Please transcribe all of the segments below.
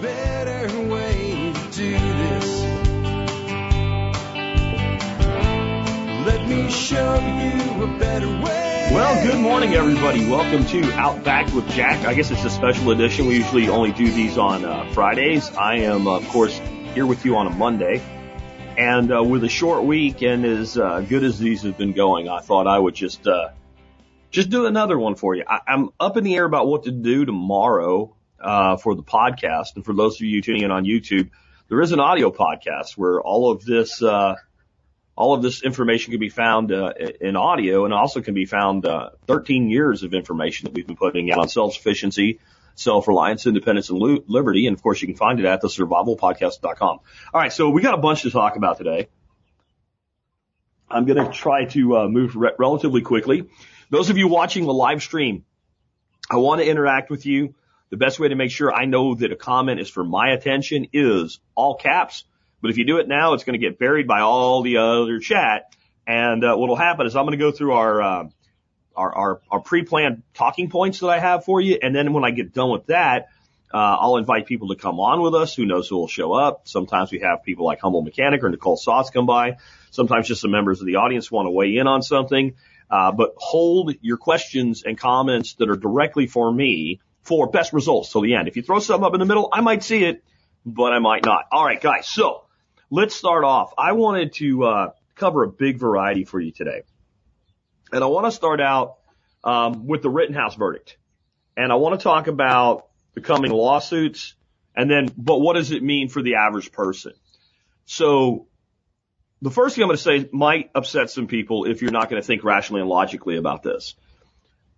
better way to do this. Let me show you a better way. Well, good morning, everybody. Welcome to Out Back with Jack. I guess it's a special edition. We usually only do these on uh, Fridays. I am, of course, here with you on a Monday. And uh, with a short week and as uh, good as these have been going, I thought I would just uh, just do another one for you. I, I'm up in the air about what to do tomorrow uh, for the podcast. And for those of you tuning in on YouTube, there is an audio podcast where all of this uh, all of this information can be found uh, in audio and also can be found uh, 13 years of information that we've been putting out on self-sufficiency, self-reliance, independence, and liberty. And of course, you can find it at the survivalpodcast.com. All right. So we got a bunch to talk about today. I'm going to try to uh, move re- relatively quickly. Those of you watching the live stream, I want to interact with you. The best way to make sure I know that a comment is for my attention is all caps. But if you do it now, it's going to get buried by all the other chat. And uh, what will happen is I'm going to go through our, uh, our, our, our pre-planned talking points that I have for you. And then when I get done with that, uh, I'll invite people to come on with us. Who knows who will show up? Sometimes we have people like Humble Mechanic or Nicole Sauce come by. Sometimes just some members of the audience want to weigh in on something. Uh, but hold your questions and comments that are directly for me for best results till the end. If you throw something up in the middle, I might see it, but I might not. All right, guys. So let's start off. I wanted to uh, cover a big variety for you today, and I want to start out um, with the Rittenhouse verdict, and I want to talk about the coming lawsuits, and then, but what does it mean for the average person? So the first thing I'm going to say might upset some people if you're not going to think rationally and logically about this.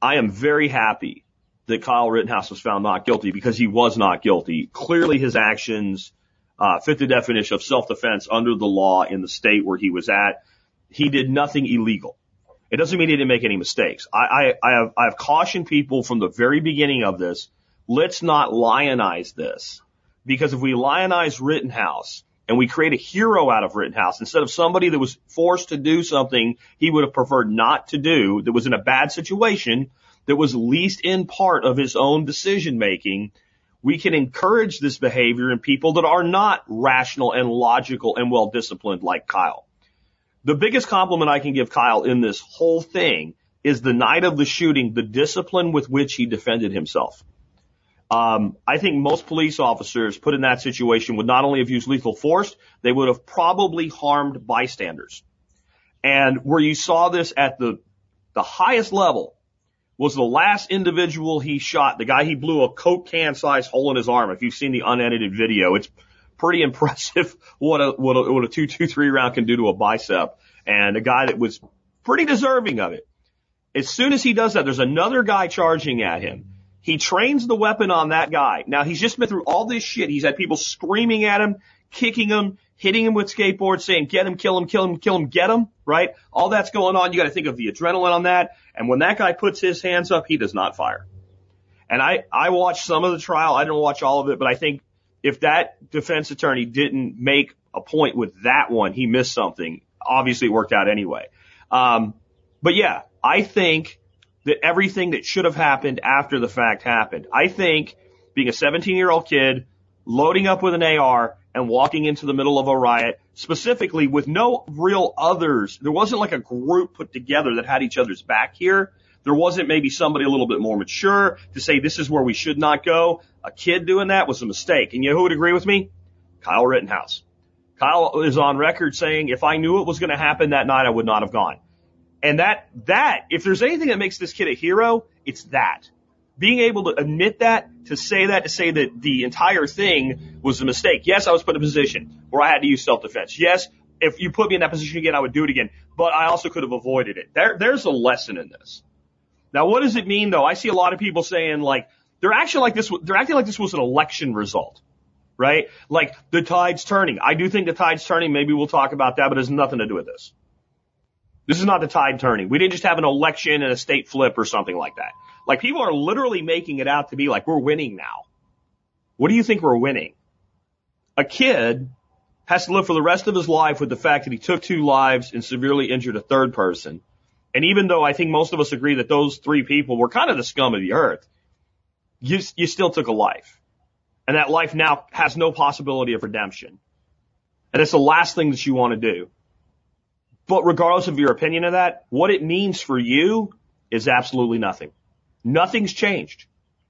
I am very happy that Kyle Rittenhouse was found not guilty because he was not guilty. Clearly his actions uh, fit the definition of self-defense under the law in the state where he was at. He did nothing illegal. It doesn't mean he didn't make any mistakes. I, I, I have, I have cautioned people from the very beginning of this. Let's not lionize this because if we lionize Rittenhouse, and we create a hero out of Rittenhouse instead of somebody that was forced to do something he would have preferred not to do, that was in a bad situation, that was least in part of his own decision making. We can encourage this behavior in people that are not rational and logical and well disciplined like Kyle. The biggest compliment I can give Kyle in this whole thing is the night of the shooting, the discipline with which he defended himself. Um, I think most police officers put in that situation would not only have used lethal force, they would have probably harmed bystanders. And where you saw this at the, the highest level was the last individual he shot, the guy he blew a Coke can size hole in his arm. If you've seen the unedited video, it's pretty impressive what a, what a, what a 223 round can do to a bicep. And a guy that was pretty deserving of it. As soon as he does that, there's another guy charging at him he trains the weapon on that guy. Now he's just been through all this shit. He's had people screaming at him, kicking him, hitting him with skateboards, saying, get him, kill him, kill him, kill him, get him, right? All that's going on. You got to think of the adrenaline on that. And when that guy puts his hands up, he does not fire. And I, I watched some of the trial. I didn't watch all of it, but I think if that defense attorney didn't make a point with that one, he missed something. Obviously it worked out anyway. Um, but yeah, I think that everything that should have happened after the fact happened. I think being a 17 year old kid, loading up with an AR and walking into the middle of a riot, specifically with no real others. There wasn't like a group put together that had each other's back here. There wasn't maybe somebody a little bit more mature to say this is where we should not go. A kid doing that was a mistake. And you know who would agree with me? Kyle Rittenhouse. Kyle is on record saying if I knew it was going to happen that night, I would not have gone. And that, that, if there's anything that makes this kid a hero, it's that. Being able to admit that, to say that, to say that the entire thing was a mistake. Yes, I was put in a position where I had to use self-defense. Yes, if you put me in that position again, I would do it again, but I also could have avoided it. There, there's a lesson in this. Now, what does it mean though? I see a lot of people saying like, they're actually like this, they're acting like this was an election result, right? Like the tide's turning. I do think the tide's turning. Maybe we'll talk about that, but it has nothing to do with this. This is not the tide turning. We didn't just have an election and a state flip or something like that. Like people are literally making it out to be like, we're winning now. What do you think we're winning? A kid has to live for the rest of his life with the fact that he took two lives and severely injured a third person. And even though I think most of us agree that those three people were kind of the scum of the earth, you, you still took a life. and that life now has no possibility of redemption. And it's the last thing that you want to do. But regardless of your opinion of that, what it means for you is absolutely nothing. Nothing's changed.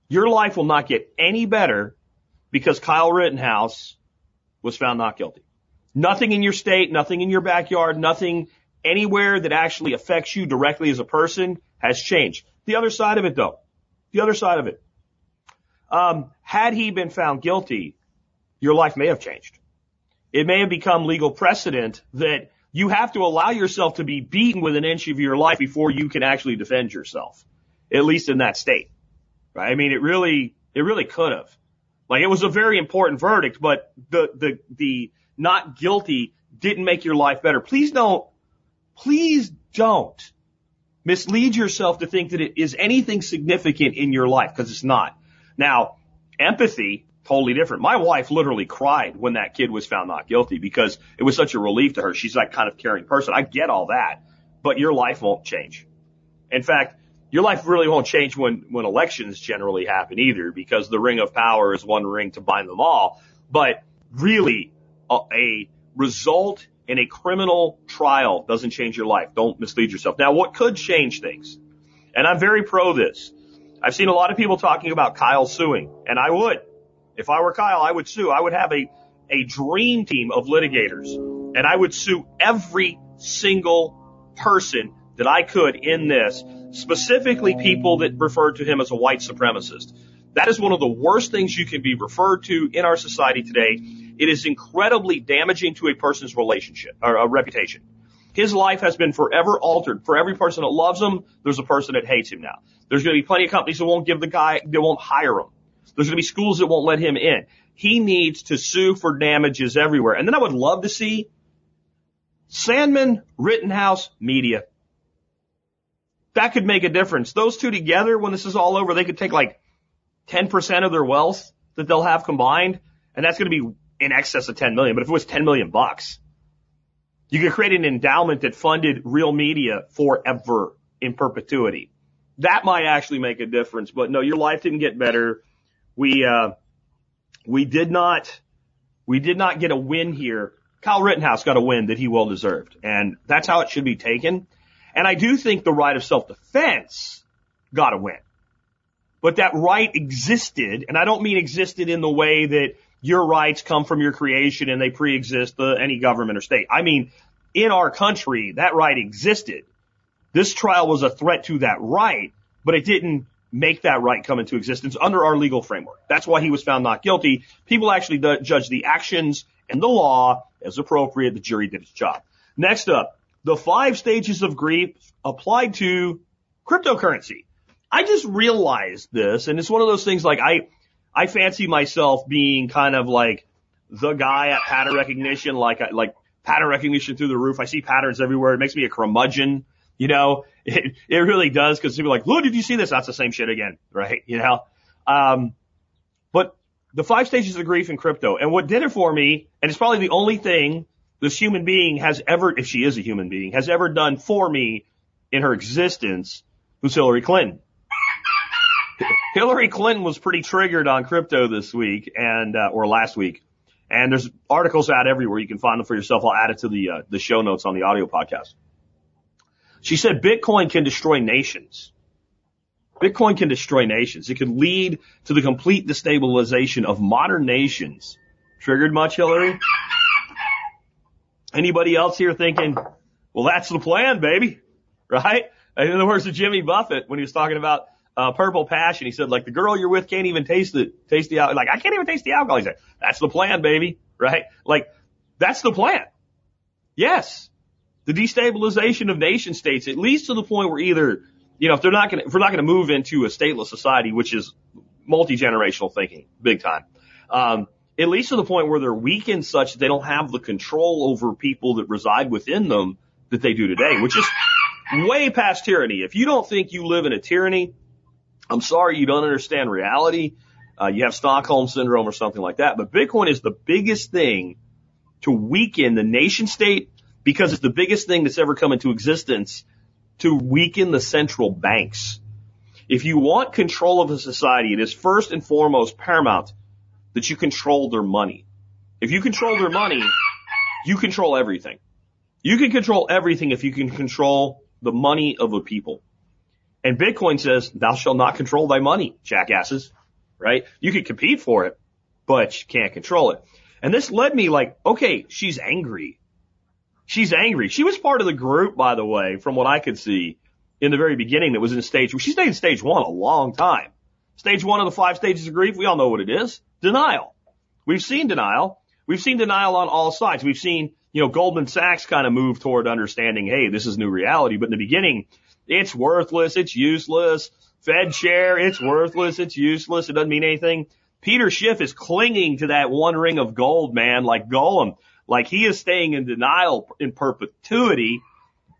Your life will not get any better because Kyle Rittenhouse was found not guilty. Nothing in your state, nothing in your backyard, nothing anywhere that actually affects you directly as a person has changed. The other side of it though, the other side of it. Um, had he been found guilty, your life may have changed. It may have become legal precedent that you have to allow yourself to be beaten with an inch of your life before you can actually defend yourself, at least in that state. Right? I mean, it really, it really could have. Like it was a very important verdict, but the, the, the not guilty didn't make your life better. Please don't, please don't mislead yourself to think that it is anything significant in your life because it's not. Now, empathy, totally different. My wife literally cried when that kid was found not guilty because it was such a relief to her. She's that kind of caring person. I get all that, but your life won't change. In fact, your life really won't change when, when elections generally happen either because the ring of power is one ring to bind them all. But really, a, a result in a criminal trial doesn't change your life. Don't mislead yourself. Now, what could change things? And I'm very pro this. I've seen a lot of people talking about Kyle suing, and I would. If I were Kyle, I would sue. I would have a, a dream team of litigators, and I would sue every single person that I could in this, specifically people that referred to him as a white supremacist. That is one of the worst things you can be referred to in our society today. It is incredibly damaging to a person's relationship or a reputation. His life has been forever altered. For every person that loves him, there's a person that hates him now. There's going to be plenty of companies that won't give the guy, that won't hire him. There's going to be schools that won't let him in. He needs to sue for damages everywhere. And then I would love to see Sandmann, Rittenhouse, media. That could make a difference. Those two together, when this is all over, they could take like 10% of their wealth that they'll have combined, and that's going to be in excess of 10 million. But if it was 10 million bucks, you could create an endowment that funded real media forever in perpetuity. That might actually make a difference. But no, your life didn't get better. We, uh, we did not, we did not get a win here. Kyle Rittenhouse got a win that he well deserved. And that's how it should be taken. And I do think the right of self-defense got a win. But that right existed, and I don't mean existed in the way that your rights come from your creation and they pre-exist the, any government or state. I mean, in our country, that right existed. This trial was a threat to that right, but it didn't make that right come into existence under our legal framework. That's why he was found not guilty. People actually judge the actions and the law as appropriate. The jury did its job. Next up, the five stages of grief applied to cryptocurrency. I just realized this, and it's one of those things like I, I fancy myself being kind of like the guy at pattern recognition, like, like pattern recognition through the roof. I see patterns everywhere. It makes me a curmudgeon. You know, it, it really does because people are like, look, did you see this? That's the same shit again, right? You know, um, but the five stages of grief in crypto and what did it for me, and it's probably the only thing this human being has ever, if she is a human being, has ever done for me in her existence was Hillary Clinton. Hillary Clinton was pretty triggered on crypto this week and, uh, or last week. And there's articles out everywhere. You can find them for yourself. I'll add it to the, uh, the show notes on the audio podcast. She said Bitcoin can destroy nations. Bitcoin can destroy nations. It could lead to the complete destabilization of modern nations. Triggered much, Hillary? Anybody else here thinking, well, that's the plan, baby, right? In the words of Jimmy Buffett when he was talking about uh, Purple Passion. He said, like, the girl you're with can't even taste the, taste the, like, I can't even taste the alcohol. He said, that's the plan, baby. Right? Like, that's the plan. Yes. The destabilization of nation states, at least to the point where either, you know, if they're not going to, if we're not going to move into a stateless society, which is multi-generational thinking, big time, um, at least to the point where they're weakened such that they don't have the control over people that reside within them that they do today, which is way past tyranny. If you don't think you live in a tyranny, I'm sorry you don't understand reality. Uh, you have Stockholm syndrome or something like that. But Bitcoin is the biggest thing to weaken the nation state because it's the biggest thing that's ever come into existence to weaken the central banks. If you want control of a society, it is first and foremost paramount that you control their money. If you control their money, you control everything. You can control everything if you can control the money of a people. And Bitcoin says, thou shalt not control thy money, jackasses, right? You can compete for it, but you can't control it. And this led me like, okay, she's angry. She's angry. She was part of the group, by the way, from what I could see in the very beginning that was in stage, she stayed in stage one a long time. Stage one of the five stages of grief, we all know what it is. Denial. We've seen denial. We've seen denial on all sides. We've seen, you know, Goldman Sachs kind of move toward understanding, hey, this is new reality. But in the beginning, it's worthless. It's useless. Fed chair. It's worthless. It's useless. It doesn't mean anything. Peter Schiff is clinging to that one ring of gold, man, like Gollum. Like he is staying in denial in perpetuity.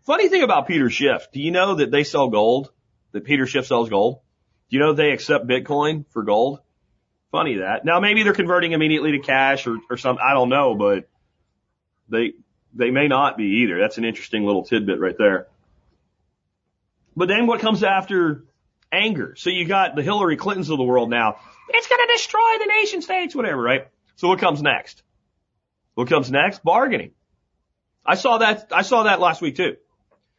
Funny thing about Peter Schiff, do you know that they sell gold? That Peter Schiff sells gold? Do you know they accept Bitcoin for gold? Funny that. Now maybe they're converting immediately to cash or, or something. I don't know, but they, they may not be either. That's an interesting little tidbit right there. But then what comes after anger? So you got the Hillary Clintons of the world now. It's going to destroy the nation states, whatever, right? So what comes next? What comes next? Bargaining. I saw that, I saw that last week too.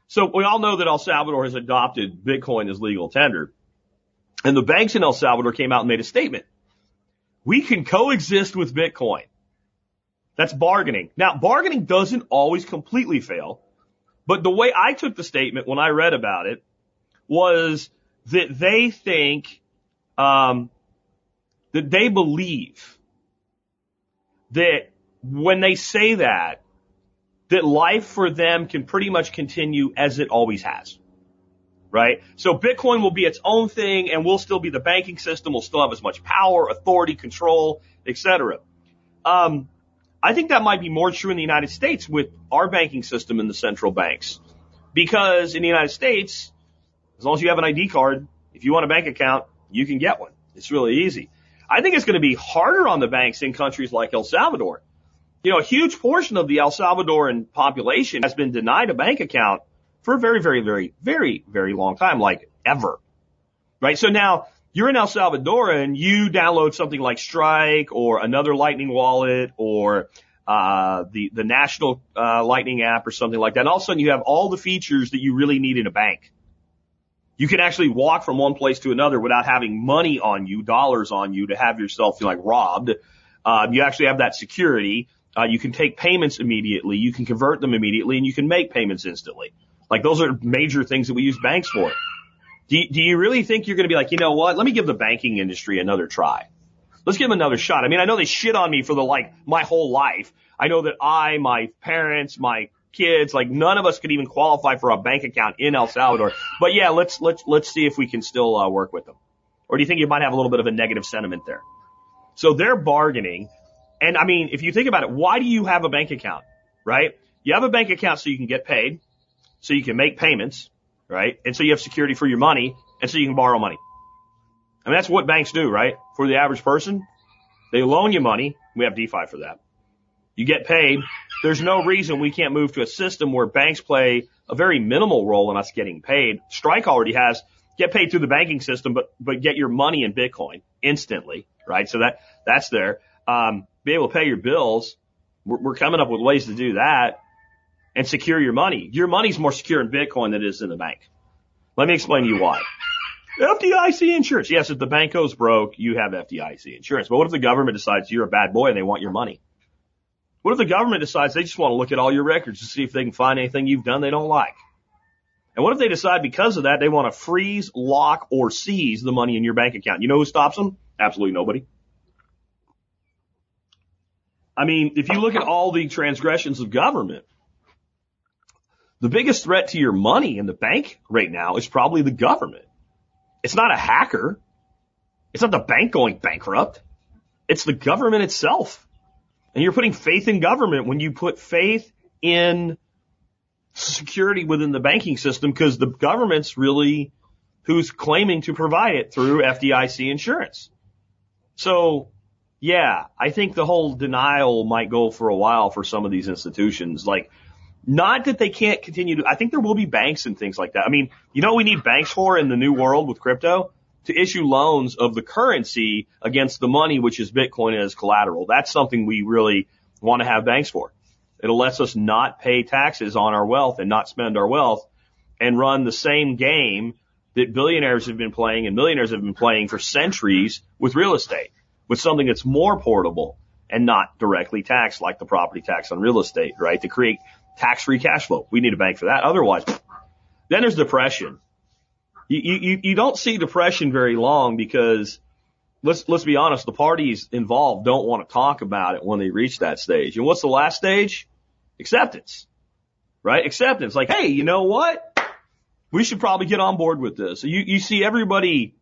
So we all know that El Salvador has adopted Bitcoin as legal tender. And the banks in El Salvador came out and made a statement. We can coexist with Bitcoin. That's bargaining. Now, bargaining doesn't always completely fail, but the way I took the statement when I read about it was that they think, um, that they believe that when they say that, that life for them can pretty much continue as it always has right? So Bitcoin will be its own thing and we'll still be the banking system. We'll still have as much power, authority, control, etc. Um, I think that might be more true in the United States with our banking system and the central banks. Because in the United States, as long as you have an ID card, if you want a bank account, you can get one. It's really easy. I think it's going to be harder on the banks in countries like El Salvador. You know, a huge portion of the El Salvadoran population has been denied a bank account for a very, very, very, very, very long time, like ever. Right? So now you're in El Salvador and you download something like Strike or another Lightning wallet or uh, the the national uh, Lightning app or something like that. And all of a sudden you have all the features that you really need in a bank. You can actually walk from one place to another without having money on you, dollars on you to have yourself feel like robbed. Um, you actually have that security. Uh, you can take payments immediately. You can convert them immediately and you can make payments instantly. Like those are major things that we use banks for. Do you, do you really think you're going to be like, you know what? Let me give the banking industry another try. Let's give them another shot. I mean, I know they shit on me for the like my whole life. I know that I, my parents, my kids, like none of us could even qualify for a bank account in El Salvador. But yeah, let's let's let's see if we can still uh, work with them. Or do you think you might have a little bit of a negative sentiment there? So they're bargaining. And I mean, if you think about it, why do you have a bank account? Right? You have a bank account so you can get paid so you can make payments, right? And so you have security for your money and so you can borrow money. I mean, that's what banks do, right? For the average person, they loan you money. We have DeFi for that. You get paid. There's no reason we can't move to a system where banks play a very minimal role in us getting paid. Strike already has get paid through the banking system, but, but get your money in Bitcoin instantly, right? So that, that's there. Um, be able to pay your bills. We're, we're coming up with ways to do that and secure your money. Your money's more secure in Bitcoin than it is in the bank. Let me explain to you why. FDIC insurance. Yes, if the bank goes broke, you have FDIC insurance. But what if the government decides you're a bad boy and they want your money? What if the government decides they just want to look at all your records to see if they can find anything you've done they don't like? And what if they decide because of that they want to freeze, lock, or seize the money in your bank account? You know who stops them? Absolutely nobody. I mean, if you look at all the transgressions of government, the biggest threat to your money in the bank right now is probably the government. It's not a hacker. It's not the bank going bankrupt. It's the government itself. And you're putting faith in government when you put faith in security within the banking system because the government's really who's claiming to provide it through FDIC insurance. So yeah, I think the whole denial might go for a while for some of these institutions. Like not that they can't continue to, I think there will be banks and things like that. I mean, you know what we need banks for in the new world with crypto? to issue loans of the currency against the money, which is Bitcoin as collateral. That's something we really want to have banks for. It lets us not pay taxes on our wealth and not spend our wealth and run the same game that billionaires have been playing and millionaires have been playing for centuries with real estate, with something that's more portable and not directly taxed like the property tax on real estate, right? To create tax free cash flow. We need a bank for that. Otherwise, then there's depression. You, you, you don't see depression very long because let's, let's be honest, the parties involved don't want to talk about it when they reach that stage. And what's the last stage? Acceptance, right? Acceptance. Like, hey, you know what? We should probably get on board with this. You, you see everybody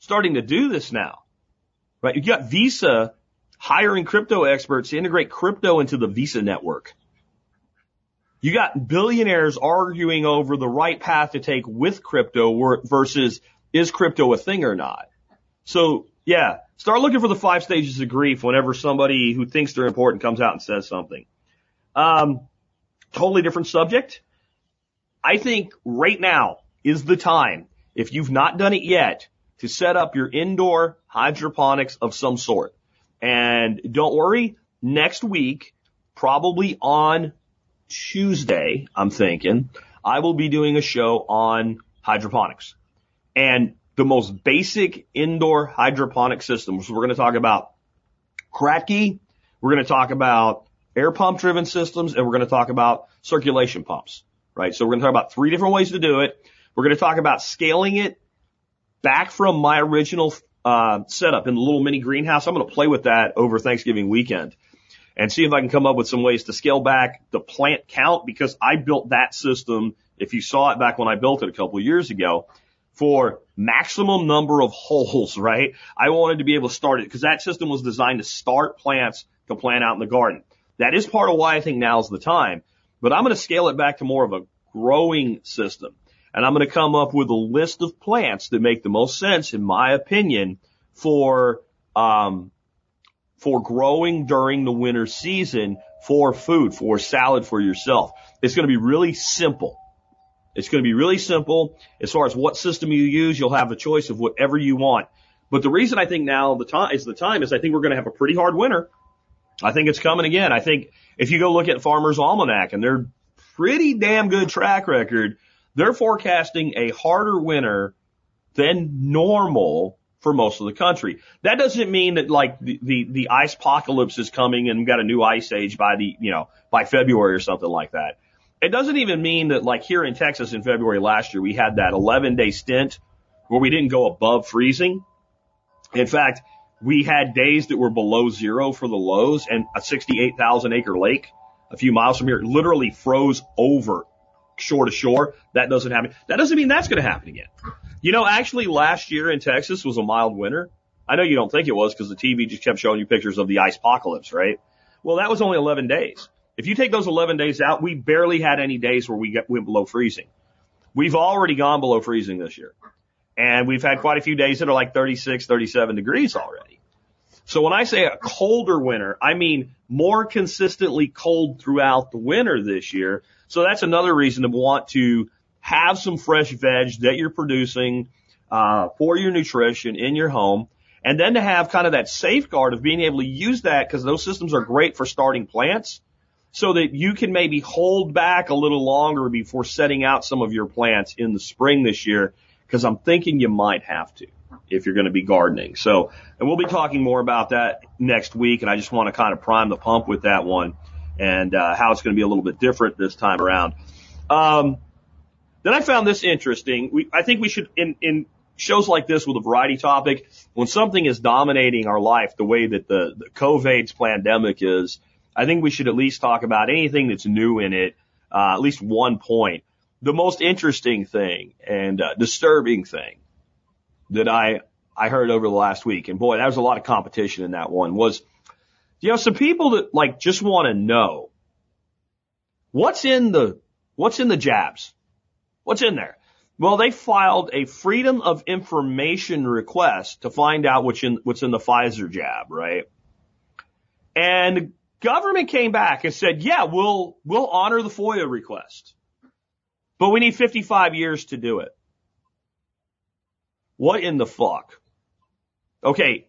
starting to do this now, right? You got Visa hiring crypto experts to integrate crypto into the Visa network. You got billionaires arguing over the right path to take with crypto versus is crypto a thing or not. So yeah, start looking for the five stages of grief whenever somebody who thinks they're important comes out and says something. Um, totally different subject. I think right now is the time, if you've not done it yet, to set up your indoor hydroponics of some sort. And don't worry, next week, probably on Tuesday, I'm thinking, I will be doing a show on hydroponics. And the most basic indoor hydroponic systems. We're going to talk about Kratky. We're going to talk about air pump driven systems and we're going to talk about circulation pumps, right? So we're going to talk about three different ways to do it. We're going to talk about scaling it back from my original uh, setup in the little mini greenhouse. I'm going to play with that over Thanksgiving weekend and see if I can come up with some ways to scale back the plant count because I built that system. If you saw it back when I built it a couple of years ago for maximum number of holes, right? I wanted to be able to start it because that system was designed to start plants to plant out in the garden. That is part of why I think now's the time, but I'm going to scale it back to more of a growing system. And I'm going to come up with a list of plants that make the most sense, in my opinion, for, um, for growing during the winter season for food, for salad for yourself. It's going to be really simple. It's going to be really simple. As far as what system you use, you'll have a choice of whatever you want. But the reason I think now the time is the time is I think we're going to have a pretty hard winter. I think it's coming again. I think if you go look at Farmer's Almanac and their pretty damn good track record, they're forecasting a harder winter than normal for most of the country. That doesn't mean that like the, the, the ice apocalypse is coming and we've got a new ice age by the, you know, by February or something like that. It doesn't even mean that like here in Texas in February last year, we had that 11 day stint where we didn't go above freezing. In fact, we had days that were below zero for the lows and a 68,000 acre lake a few miles from here literally froze over shore to shore. That doesn't happen. That doesn't mean that's going to happen again. You know, actually last year in Texas was a mild winter. I know you don't think it was because the TV just kept showing you pictures of the ice apocalypse, right? Well, that was only 11 days. If you take those 11 days out, we barely had any days where we went below freezing. We've already gone below freezing this year. And we've had quite a few days that are like 36, 37 degrees already. So when I say a colder winter, I mean more consistently cold throughout the winter this year. So that's another reason to want to have some fresh veg that you're producing uh, for your nutrition in your home, and then to have kind of that safeguard of being able to use that because those systems are great for starting plants so that you can maybe hold back a little longer before setting out some of your plants in the spring this year because I'm thinking you might have to if you're going to be gardening. So, and we'll be talking more about that next week and I just want to kind of prime the pump with that one and uh, how it's going to be a little bit different this time around. Um, then I found this interesting. We, I think we should, in, in shows like this with a variety topic, when something is dominating our life the way that the, the COVID's pandemic is, I think we should at least talk about anything that's new in it, uh, at least one point. The most interesting thing and uh, disturbing thing that I I heard over the last week, and boy, that was a lot of competition in that one. Was you know some people that like just want to know what's in the what's in the jabs, what's in there. Well, they filed a freedom of information request to find out what's in what's in the Pfizer jab, right? And the Government came back and said, yeah, we'll, we'll honor the FOIA request, but we need 55 years to do it. What in the fuck? Okay.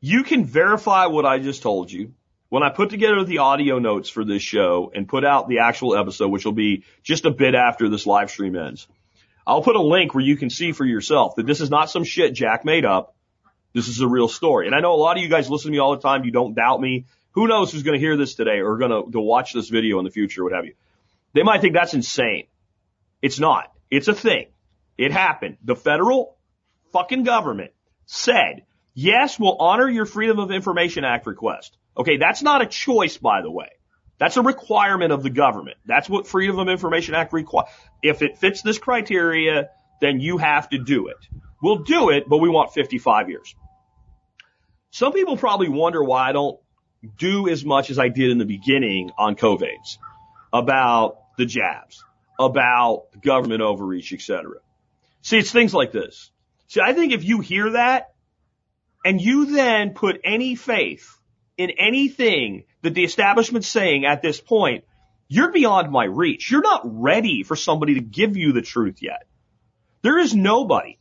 You can verify what I just told you when I put together the audio notes for this show and put out the actual episode, which will be just a bit after this live stream ends. I'll put a link where you can see for yourself that this is not some shit Jack made up. This is a real story. And I know a lot of you guys listen to me all the time. You don't doubt me. Who knows who's going to hear this today or going to, watch this video in the future, what have you. They might think that's insane. It's not. It's a thing. It happened. The federal fucking government said, yes, we'll honor your Freedom of Information Act request. Okay, that's not a choice, by the way. That's a requirement of the government. That's what Freedom of Information Act requires. If it fits this criteria, then you have to do it. We'll do it, but we want 55 years. Some people probably wonder why I don't do as much as I did in the beginning on COVIDs about the jabs, about government overreach, etc. See, it's things like this. See, I think if you hear that and you then put any faith in anything that the establishment's saying at this point, you're beyond my reach. You're not ready for somebody to give you the truth yet. There is nobody.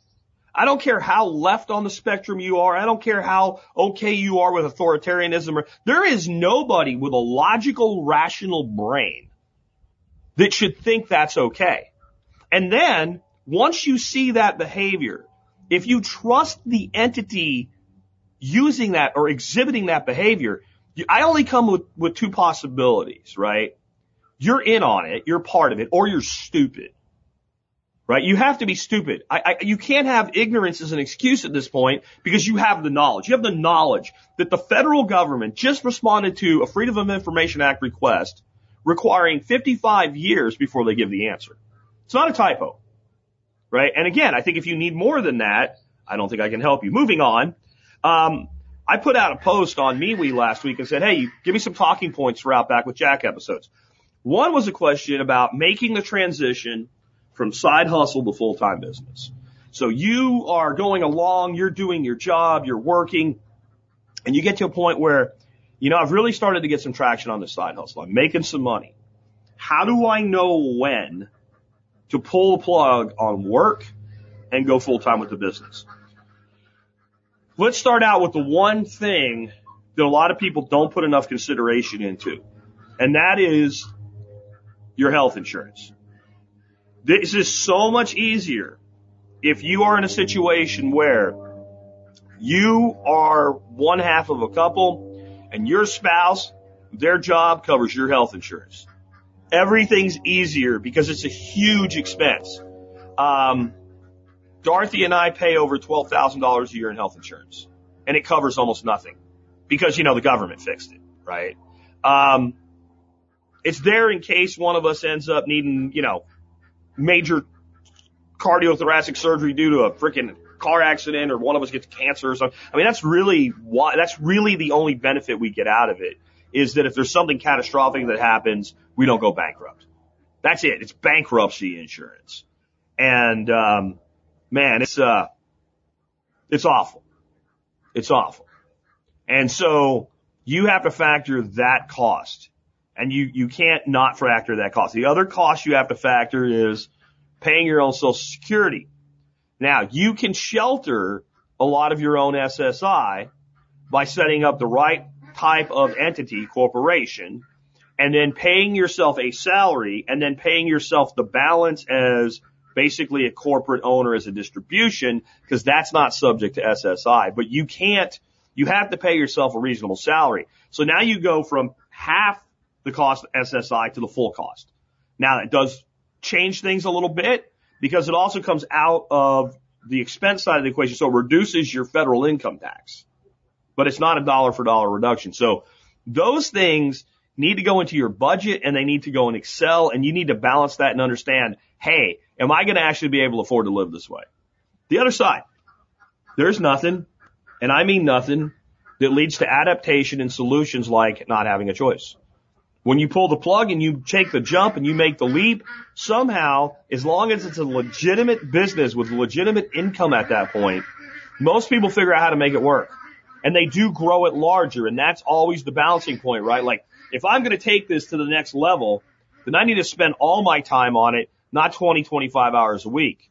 I don't care how left on the spectrum you are. I don't care how okay you are with authoritarianism. There is nobody with a logical, rational brain that should think that's okay. And then once you see that behavior, if you trust the entity using that or exhibiting that behavior, I only come with, with two possibilities, right? You're in on it, you're part of it, or you're stupid. Right? You have to be stupid. I, I, you can't have ignorance as an excuse at this point because you have the knowledge. You have the knowledge that the federal government just responded to a Freedom of Information Act request requiring 55 years before they give the answer. It's not a typo. Right? And again, I think if you need more than that, I don't think I can help you. Moving on. Um, I put out a post on MeWe last week and said, hey, give me some talking points for Outback with Jack episodes. One was a question about making the transition from side hustle to full-time business. So you are going along, you're doing your job, you're working, and you get to a point where, you know, I've really started to get some traction on this side hustle. I'm making some money. How do I know when to pull the plug on work and go full-time with the business? Let's start out with the one thing that a lot of people don't put enough consideration into, and that is your health insurance. This is so much easier if you are in a situation where you are one half of a couple and your spouse, their job covers your health insurance. Everything's easier because it's a huge expense. Um, Dorothy and I pay over $12,000 a year in health insurance and it covers almost nothing because, you know, the government fixed it, right? Um, it's there in case one of us ends up needing, you know, major cardiothoracic surgery due to a freaking car accident or one of us gets cancer or something. I mean, that's really why, that's really the only benefit we get out of it is that if there's something catastrophic that happens, we don't go bankrupt. That's it. It's bankruptcy insurance. And, um, man, it's, uh, it's awful. It's awful. And so you have to factor that cost and you, you can't not factor that cost. The other cost you have to factor is paying your own social security. Now you can shelter a lot of your own SSI by setting up the right type of entity, corporation, and then paying yourself a salary and then paying yourself the balance as basically a corporate owner as a distribution because that's not subject to SSI. But you can't, you have to pay yourself a reasonable salary. So now you go from half the cost of SSI to the full cost. Now that does change things a little bit because it also comes out of the expense side of the equation. So it reduces your federal income tax, but it's not a dollar for dollar reduction. So those things need to go into your budget and they need to go in Excel and you need to balance that and understand, hey, am I going to actually be able to afford to live this way? The other side, there's nothing, and I mean nothing, that leads to adaptation and solutions like not having a choice. When you pull the plug and you take the jump and you make the leap, somehow, as long as it's a legitimate business with legitimate income at that point, most people figure out how to make it work. And they do grow it larger, and that's always the balancing point, right? Like, if I'm going to take this to the next level, then I need to spend all my time on it, not 20, 25 hours a week.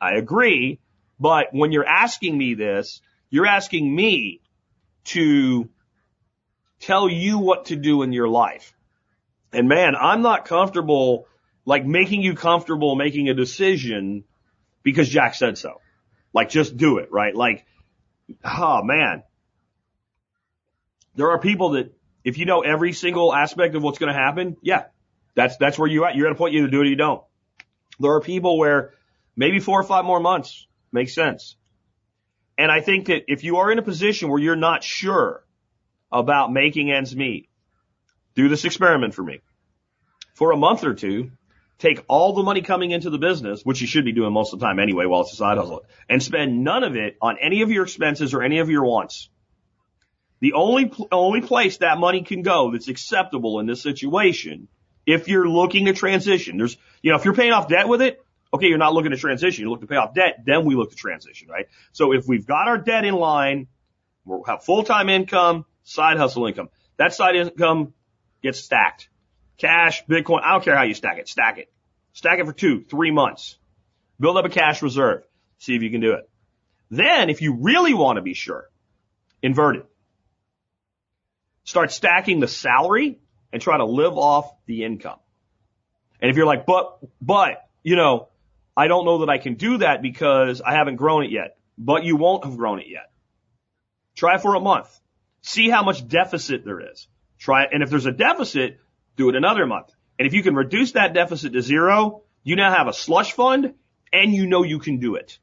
I agree, But when you're asking me this, you're asking me to tell you what to do in your life. And man, I'm not comfortable like making you comfortable making a decision because Jack said so. Like just do it, right? Like, oh man. There are people that if you know every single aspect of what's going to happen, yeah, that's, that's where you're at. You're at a point you either do it or you don't. There are people where maybe four or five more months makes sense. And I think that if you are in a position where you're not sure about making ends meet, do this experiment for me. For a month or two, take all the money coming into the business, which you should be doing most of the time anyway while it's a side hustle, and spend none of it on any of your expenses or any of your wants. The only, only place that money can go that's acceptable in this situation, if you're looking to transition, there's, you know, if you're paying off debt with it, okay, you're not looking to transition, you look to pay off debt, then we look to transition, right? So if we've got our debt in line, we'll have full-time income, side hustle income. That side income gets stacked. Cash, Bitcoin, I don't care how you stack it, stack it. Stack it for two, three months. Build up a cash reserve. See if you can do it. Then if you really want to be sure, invert it. Start stacking the salary and try to live off the income. And if you're like, but, but, you know, I don't know that I can do that because I haven't grown it yet, but you won't have grown it yet. Try for a month. See how much deficit there is. Try it. And if there's a deficit, do it another month. And if you can reduce that deficit to zero, you now have a slush fund and you know you can do it.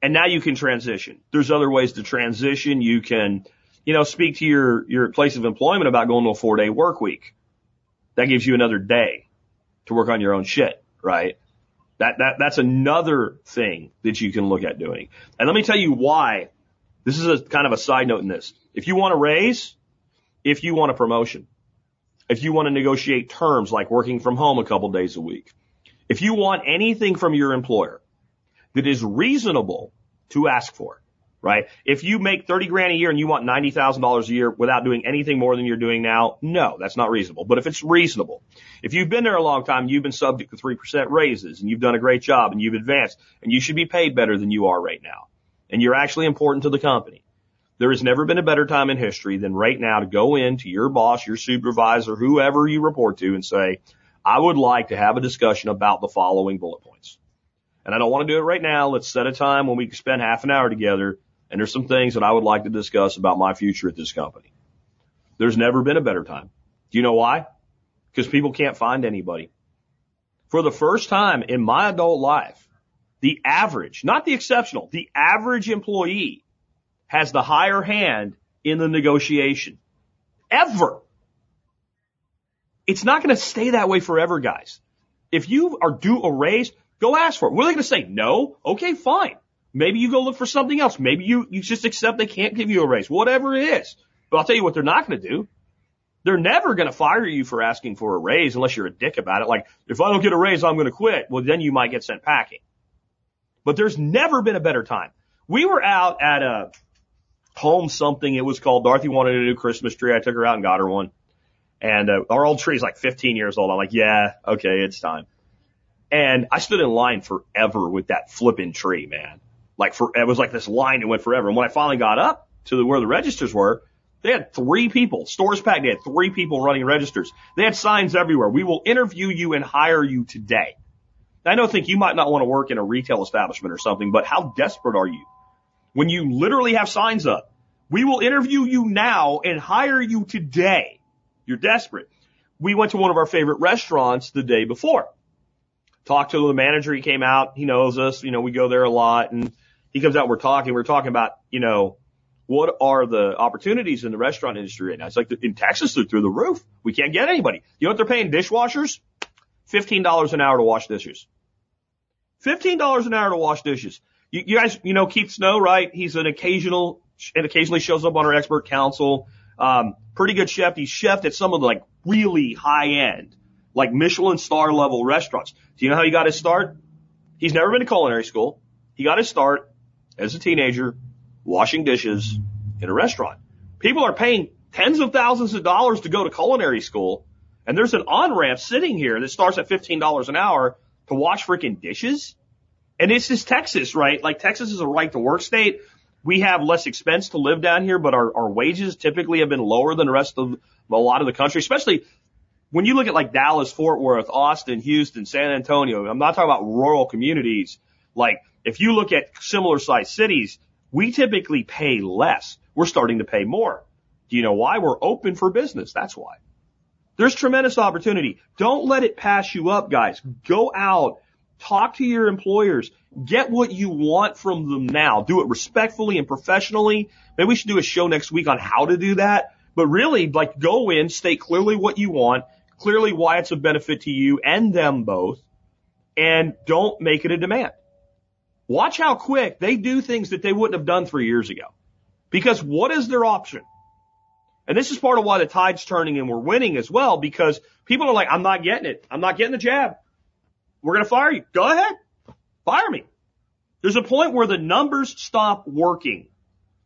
And now you can transition. There's other ways to transition. You can you know, speak to your, your place of employment about going to a four day work week. That gives you another day to work on your own shit, right? That, that, that's another thing that you can look at doing. And let me tell you why. This is a kind of a side note in this. If you want a raise, if you want a promotion, if you want to negotiate terms like working from home a couple days a week, if you want anything from your employer that is reasonable to ask for, right? If you make 30 grand a year and you want $90,000 a year without doing anything more than you're doing now, no, that's not reasonable. But if it's reasonable, if you've been there a long time, you've been subject to 3% raises and you've done a great job and you've advanced and you should be paid better than you are right now. And you're actually important to the company. There has never been a better time in history than right now to go in to your boss, your supervisor, whoever you report to and say, I would like to have a discussion about the following bullet points. And I don't want to do it right now. Let's set a time when we can spend half an hour together and there's some things that I would like to discuss about my future at this company. There's never been a better time. Do you know why? Because people can't find anybody. For the first time in my adult life, the average, not the exceptional, the average employee has the higher hand in the negotiation. Ever. It's not going to stay that way forever, guys. If you are due a raise, go ask for it. Are they going to say? No? Okay, fine. Maybe you go look for something else. Maybe you, you just accept they can't give you a raise, whatever it is. But I'll tell you what they're not going to do. They're never going to fire you for asking for a raise unless you're a dick about it. Like, if I don't get a raise, I'm going to quit. Well, then you might get sent packing. But there's never been a better time. We were out at a home something. It was called Dorothy wanted a new Christmas tree. I took her out and got her one. And uh, our old tree is like 15 years old. I'm like, yeah, okay, it's time. And I stood in line forever with that flipping tree, man like for, it was like this line that went forever. And when I finally got up to where the registers were, they had three people, stores packed, they had three people running registers. They had signs everywhere. We will interview you and hire you today. I don't think you might not want to work in a retail establishment or something, but how desperate are you? When you literally have signs up, we will interview you now and hire you today. You're desperate. We went to one of our favorite restaurants the day before. Talked to the manager. He came out. He knows us. You know, we go there a lot and he comes out, we're talking, we're talking about, you know, what are the opportunities in the restaurant industry right now? It's like in Texas, they're through the roof. We can't get anybody. You know what they're paying dishwashers? $15 an hour to wash dishes. $15 an hour to wash dishes. You, you guys, you know, Keith Snow, right? He's an occasional, and occasionally shows up on our expert council. Um, pretty good chef. He's chefed at some of the like really high end, like Michelin star level restaurants. Do you know how he got his start? He's never been to culinary school. He got his start as a teenager washing dishes in a restaurant. People are paying tens of thousands of dollars to go to culinary school. And there's an on ramp sitting here that starts at $15 an hour to wash freaking dishes. And this is Texas, right? Like Texas is a right to work state. We have less expense to live down here, but our, our wages typically have been lower than the rest of a lot of the country, especially when you look at like Dallas, Fort Worth, Austin, Houston, San Antonio. I'm not talking about rural communities. Like if you look at similar sized cities, we typically pay less. We're starting to pay more. Do you know why? We're open for business. That's why. There's tremendous opportunity. Don't let it pass you up, guys. Go out, talk to your employers, get what you want from them now. Do it respectfully and professionally. Maybe we should do a show next week on how to do that. But really, like, go in, state clearly what you want, clearly why it's a benefit to you and them both, and don't make it a demand. Watch how quick they do things that they wouldn't have done three years ago. Because what is their option? And this is part of why the tide's turning and we're winning as well because people are like, I'm not getting it. I'm not getting the jab. We're going to fire you. Go ahead. Fire me. There's a point where the numbers stop working.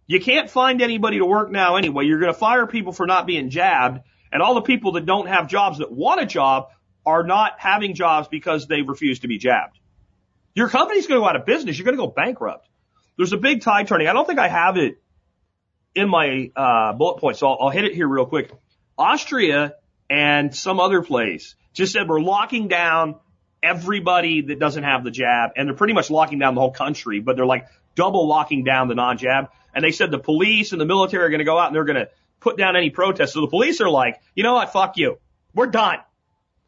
You can't find anybody to work now anyway. You're going to fire people for not being jabbed and all the people that don't have jobs that want a job are not having jobs because they refuse to be jabbed. Your company's going to go out of business. You're going to go bankrupt. There's a big tide turning. I don't think I have it in my uh, bullet points, so I'll, I'll hit it here real quick. Austria and some other place just said we're locking down everybody that doesn't have the jab, and they're pretty much locking down the whole country, but they're like double locking down the non-jab. And they said the police and the military are going to go out and they're going to put down any protests. So the police are like, you know what? Fuck you. We're done.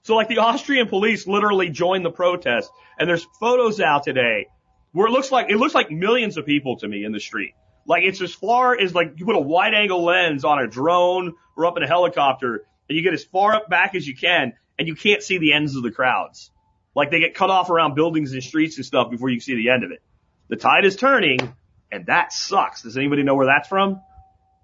So like the Austrian police literally joined the protest and there's photos out today where it looks like, it looks like millions of people to me in the street. Like it's as far as like you put a wide angle lens on a drone or up in a helicopter and you get as far up back as you can and you can't see the ends of the crowds. Like they get cut off around buildings and streets and stuff before you see the end of it. The tide is turning and that sucks. Does anybody know where that's from?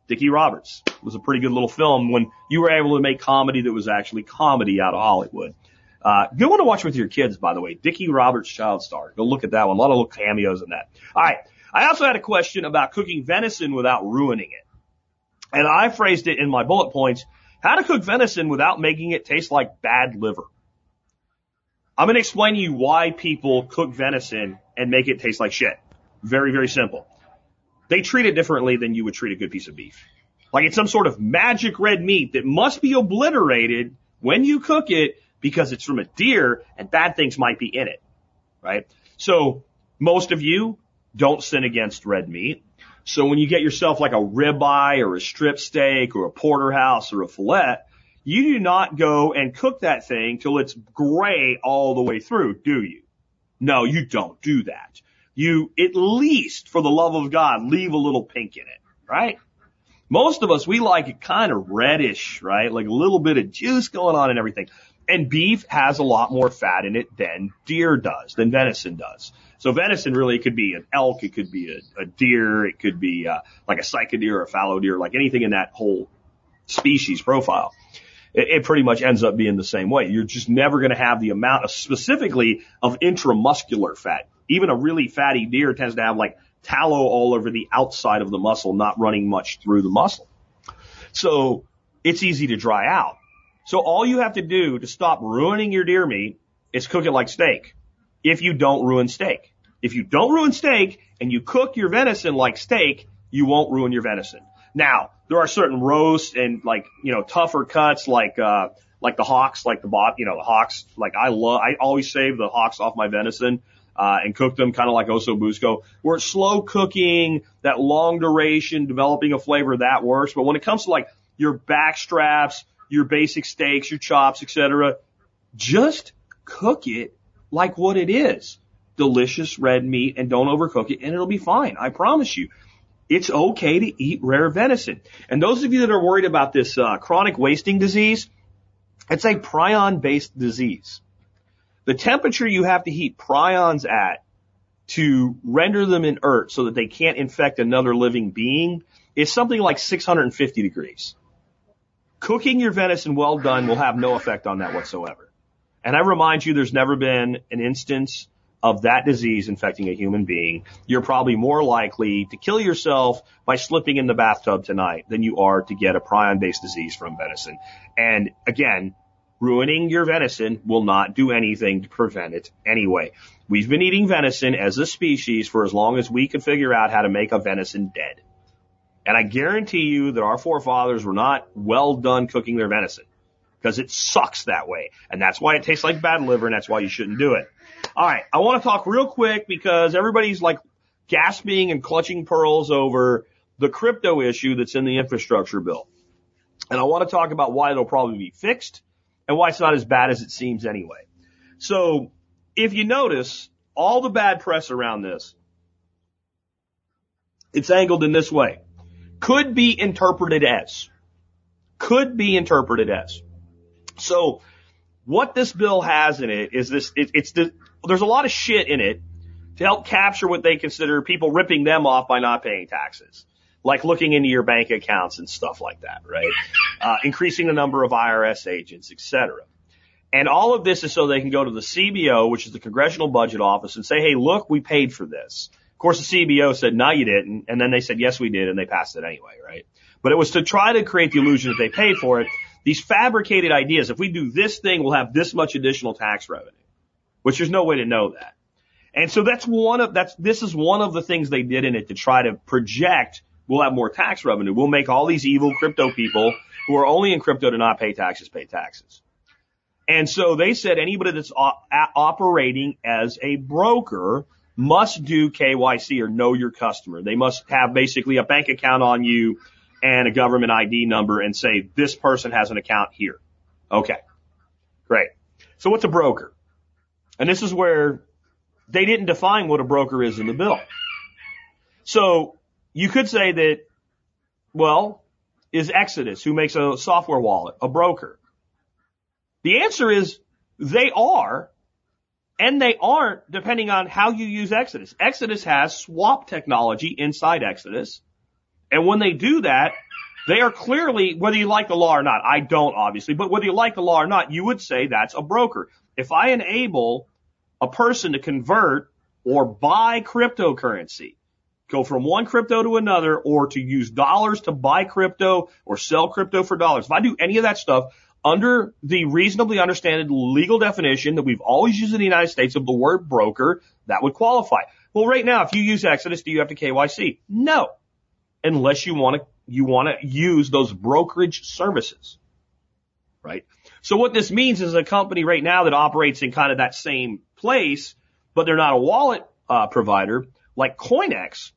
Dickie Roberts. Was a pretty good little film when you were able to make comedy that was actually comedy out of Hollywood. Uh, good one to watch with your kids, by the way. Dickie Roberts Child Star. Go look at that one. A lot of little cameos in that. All right. I also had a question about cooking venison without ruining it. And I phrased it in my bullet points, how to cook venison without making it taste like bad liver. I'm going to explain to you why people cook venison and make it taste like shit. Very, very simple. They treat it differently than you would treat a good piece of beef. Like it's some sort of magic red meat that must be obliterated when you cook it because it's from a deer and bad things might be in it. Right? So most of you don't sin against red meat. So when you get yourself like a ribeye or a strip steak or a porterhouse or a fillet, you do not go and cook that thing till it's gray all the way through, do you? No, you don't do that. You at least, for the love of God, leave a little pink in it, right? Most of us, we like it kind of reddish, right? Like a little bit of juice going on and everything. And beef has a lot more fat in it than deer does, than venison does. So venison really could be an elk, it could be a, a deer, it could be uh, like a sika deer or a fallow deer, like anything in that whole species profile. It, it pretty much ends up being the same way. You're just never going to have the amount of specifically of intramuscular fat. Even a really fatty deer tends to have like tallow all over the outside of the muscle, not running much through the muscle. So it's easy to dry out. So all you have to do to stop ruining your deer meat is cook it like steak if you don't ruin steak. If you don't ruin steak and you cook your venison like steak, you won't ruin your venison. Now, there are certain roasts and like, you know, tougher cuts like, uh, like the hocks, like the bot, you know, the hocks, like I love, I always save the hocks off my venison, uh, and cook them kind of like osso busco, where it's slow cooking, that long duration, developing a flavor that works. But when it comes to like your back straps, your basic steaks, your chops, etc., just cook it like what it is. Delicious red meat and don't overcook it and it'll be fine. I promise you. It's okay to eat rare venison. And those of you that are worried about this uh, chronic wasting disease, it's a prion based disease. The temperature you have to heat prions at to render them inert so that they can't infect another living being is something like 650 degrees. Cooking your venison well done will have no effect on that whatsoever. And I remind you, there's never been an instance of that disease infecting a human being. You're probably more likely to kill yourself by slipping in the bathtub tonight than you are to get a prion based disease from venison. And again, ruining your venison will not do anything to prevent it anyway. We've been eating venison as a species for as long as we could figure out how to make a venison dead. And I guarantee you that our forefathers were not well done cooking their venison because it sucks that way. And that's why it tastes like bad liver and that's why you shouldn't do it. All right. I want to talk real quick because everybody's like gasping and clutching pearls over the crypto issue that's in the infrastructure bill. And I want to talk about why it'll probably be fixed and why it's not as bad as it seems anyway. So if you notice all the bad press around this, it's angled in this way. Could be interpreted as. Could be interpreted as. So what this bill has in it is this, it, it's the, there's a lot of shit in it to help capture what they consider people ripping them off by not paying taxes. Like looking into your bank accounts and stuff like that, right? Uh, increasing the number of IRS agents, et cetera. And all of this is so they can go to the CBO, which is the Congressional Budget Office, and say, hey, look, we paid for this. Of course, the CBO said, no, you didn't. And then they said, yes, we did. And they passed it anyway, right? But it was to try to create the illusion that they paid for it. These fabricated ideas, if we do this thing, we'll have this much additional tax revenue, which there's no way to know that. And so that's one of, that's, this is one of the things they did in it to try to project we'll have more tax revenue. We'll make all these evil crypto people who are only in crypto to not pay taxes pay taxes. And so they said anybody that's operating as a broker must do KYC or know your customer. They must have basically a bank account on you and a government ID number and say this person has an account here. Okay. Great. So what's a broker? And this is where they didn't define what a broker is in the bill. So you could say that, well, is Exodus, who makes a software wallet, a broker? The answer is they are, and they aren't depending on how you use Exodus. Exodus has swap technology inside Exodus. And when they do that, they are clearly, whether you like the law or not, I don't obviously, but whether you like the law or not, you would say that's a broker. If I enable a person to convert or buy cryptocurrency, go from one crypto to another or to use dollars to buy crypto or sell crypto for dollars. If I do any of that stuff under the reasonably understood legal definition that we've always used in the United States of the word broker, that would qualify. Well, right now, if you use Exodus, do you have to KYC? No. Unless you want to, you want to use those brokerage services. Right? So what this means is a company right now that operates in kind of that same place, but they're not a wallet uh, provider, like Coinex,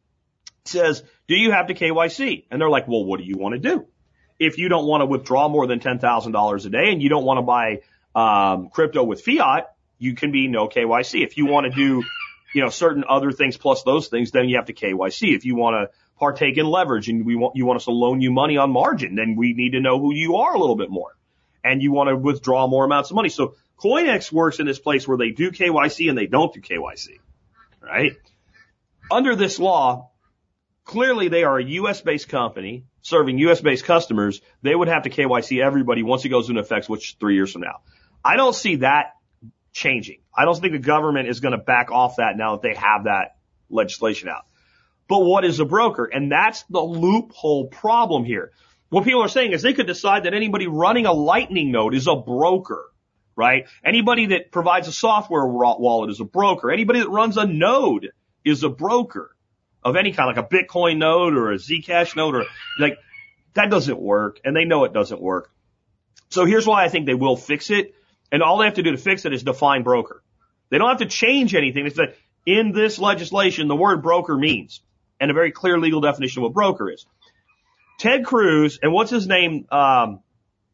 says, do you have to KYC? And they're like, well, what do you want to do? If you don't want to withdraw more than $10,000 a day and you don't want to buy um, crypto with fiat, you can be no KYC. If you want to do, you know, certain other things plus those things, then you have to KYC. If you want to partake in leverage and we want, you want us to loan you money on margin, then we need to know who you are a little bit more. And you want to withdraw more amounts of money. So Coinex works in this place where they do KYC and they don't do KYC, right? Under this law, Clearly, they are a U.S. based company serving U.S. based customers. They would have to KYC everybody once it goes into effect, which is three years from now. I don't see that changing. I don't think the government is going to back off that now that they have that legislation out. But what is a broker? And that's the loophole problem here. What people are saying is they could decide that anybody running a lightning node is a broker, right? Anybody that provides a software wallet is a broker. Anybody that runs a node is a broker of any kind, like a Bitcoin node or a Zcash node or like that doesn't work and they know it doesn't work. So here's why I think they will fix it. And all they have to do to fix it is define broker. They don't have to change anything. It's that in this legislation, the word broker means and a very clear legal definition of what broker is. Ted Cruz and what's his name? Um,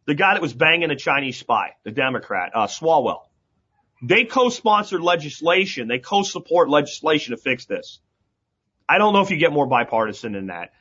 the guy that was banging a Chinese spy, the Democrat, uh, Swalwell. They co-sponsored legislation. They co-support legislation to fix this. I don't know if you get more bipartisan than that.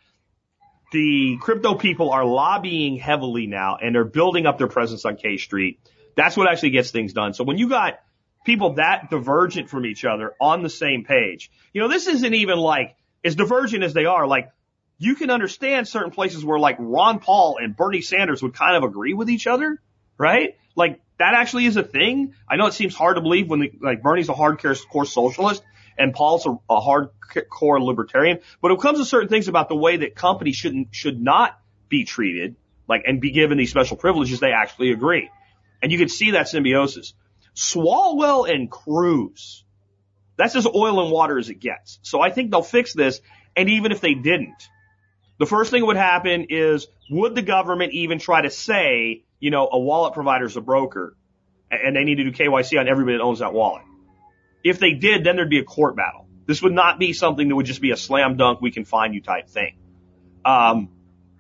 The crypto people are lobbying heavily now and they're building up their presence on K Street. That's what actually gets things done. So when you got people that divergent from each other on the same page, you know, this isn't even like as divergent as they are. Like you can understand certain places where like Ron Paul and Bernie Sanders would kind of agree with each other, right? Like that actually is a thing. I know it seems hard to believe when the, like Bernie's a hardcore socialist and Paul's a, a hardcore libertarian. But it comes to certain things about the way that companies shouldn't should not be treated, like and be given these special privileges, they actually agree. And you can see that symbiosis. Swalwell and Cruz. That's as oil and water as it gets. So I think they'll fix this. And even if they didn't, the first thing that would happen is would the government even try to say, you know, a wallet provider is a broker and they need to do KYC on everybody that owns that wallet? If they did, then there'd be a court battle. This would not be something that would just be a slam dunk, we can find you type thing. Um,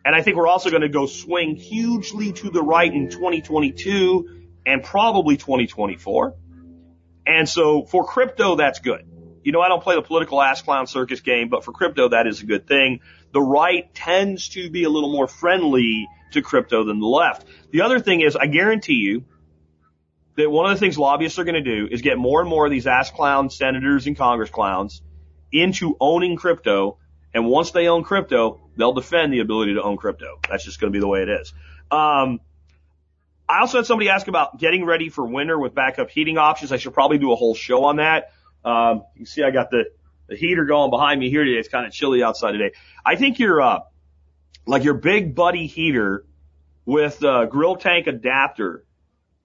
and I think we're also going to go swing hugely to the right in 2022 and probably 2024. And so for crypto, that's good. You know, I don't play the political ass clown circus game, but for crypto, that is a good thing. The right tends to be a little more friendly to crypto than the left. The other thing is, I guarantee you that one of the things lobbyists are going to do is get more and more of these ass clown senators and Congress clowns into owning crypto. And once they own crypto, they'll defend the ability to own crypto. That's just going to be the way it is. Um, I also had somebody ask about getting ready for winter with backup heating options. I should probably do a whole show on that. Um, you see I got the, the heater going behind me here today. It's kind of chilly outside today. I think your, uh, like your big buddy heater with a grill tank adapter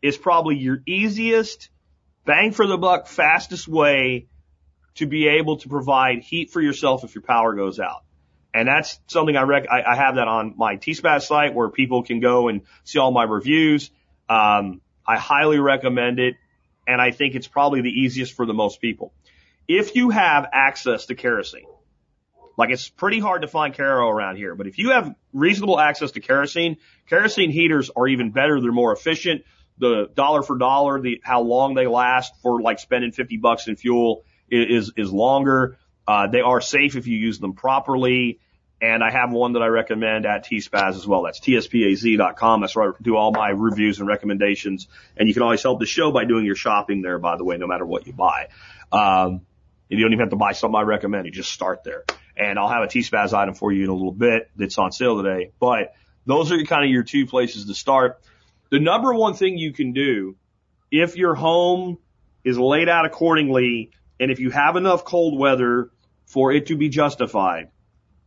is probably your easiest bang for the buck, fastest way to be able to provide heat for yourself if your power goes out. And that's something I rec, I, I have that on my TSPAZ site where people can go and see all my reviews. Um, I highly recommend it. And I think it's probably the easiest for the most people. If you have access to kerosene, like it's pretty hard to find Karo around here, but if you have reasonable access to kerosene, kerosene heaters are even better. They're more efficient. The dollar for dollar, the, how long they last for like spending 50 bucks in fuel is, is longer. Uh, they are safe if you use them properly. And I have one that I recommend at TSPAZ as well. That's tspaz.com. That's where I do all my reviews and recommendations. And you can always help the show by doing your shopping there, by the way, no matter what you buy. Um, you don't even have to buy something I recommend. You just start there. And I'll have a TSPAZ item for you in a little bit that's on sale today. But those are kind of your two places to start. The number one thing you can do if your home is laid out accordingly and if you have enough cold weather for it to be justified.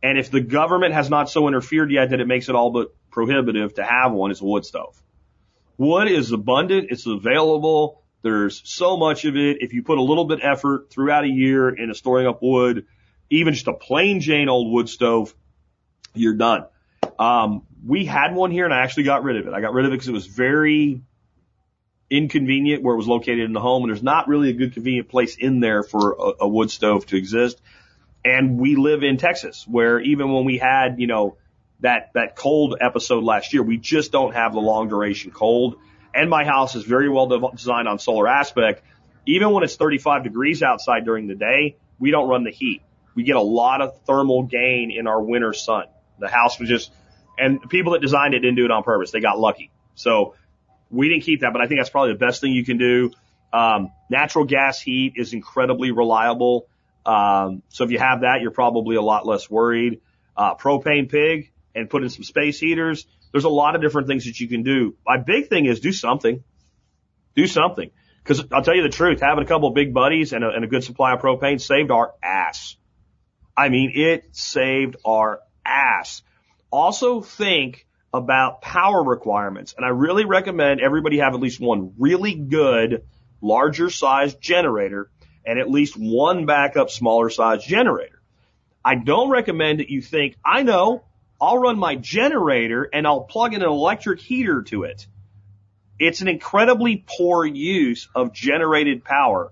And if the government has not so interfered yet that it makes it all but prohibitive to have one, it's a wood stove. Wood is abundant. It's available. There's so much of it. If you put a little bit effort throughout a year into storing up wood, even just a plain Jane old wood stove, you're done. Um, we had one here and I actually got rid of it. I got rid of it because it was very inconvenient where it was located in the home and there's not really a good convenient place in there for a, a wood stove to exist. And we live in Texas where even when we had, you know, that, that cold episode last year, we just don't have the long duration cold. And my house is very well designed on solar aspect. Even when it's 35 degrees outside during the day, we don't run the heat. We get a lot of thermal gain in our winter sun. The house was just, and the people that designed it didn't do it on purpose. They got lucky. So we didn't keep that, but I think that's probably the best thing you can do. Um, natural gas heat is incredibly reliable. Um, so if you have that, you're probably a lot less worried. Uh, propane pig and put in some space heaters. There's a lot of different things that you can do. My big thing is do something. Do something. Cause I'll tell you the truth, having a couple of big buddies and a, and a good supply of propane saved our ass. I mean, it saved our ass. Also think about power requirements. And I really recommend everybody have at least one really good larger size generator and at least one backup smaller size generator. I don't recommend that you think, I know, I'll run my generator and I'll plug in an electric heater to it. It's an incredibly poor use of generated power.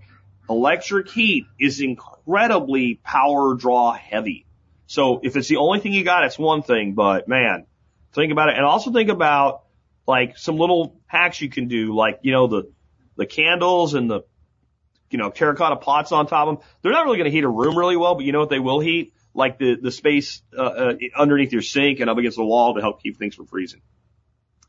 Electric heat is incredibly power draw heavy. So if it's the only thing you got, it's one thing, but man, think about it. And also think about like some little hacks you can do, like, you know, the, the candles and the, you know, terracotta pots on top of them. They're not really going to heat a room really well, but you know what they will heat? Like the, the space, uh, uh, underneath your sink and up against the wall to help keep things from freezing.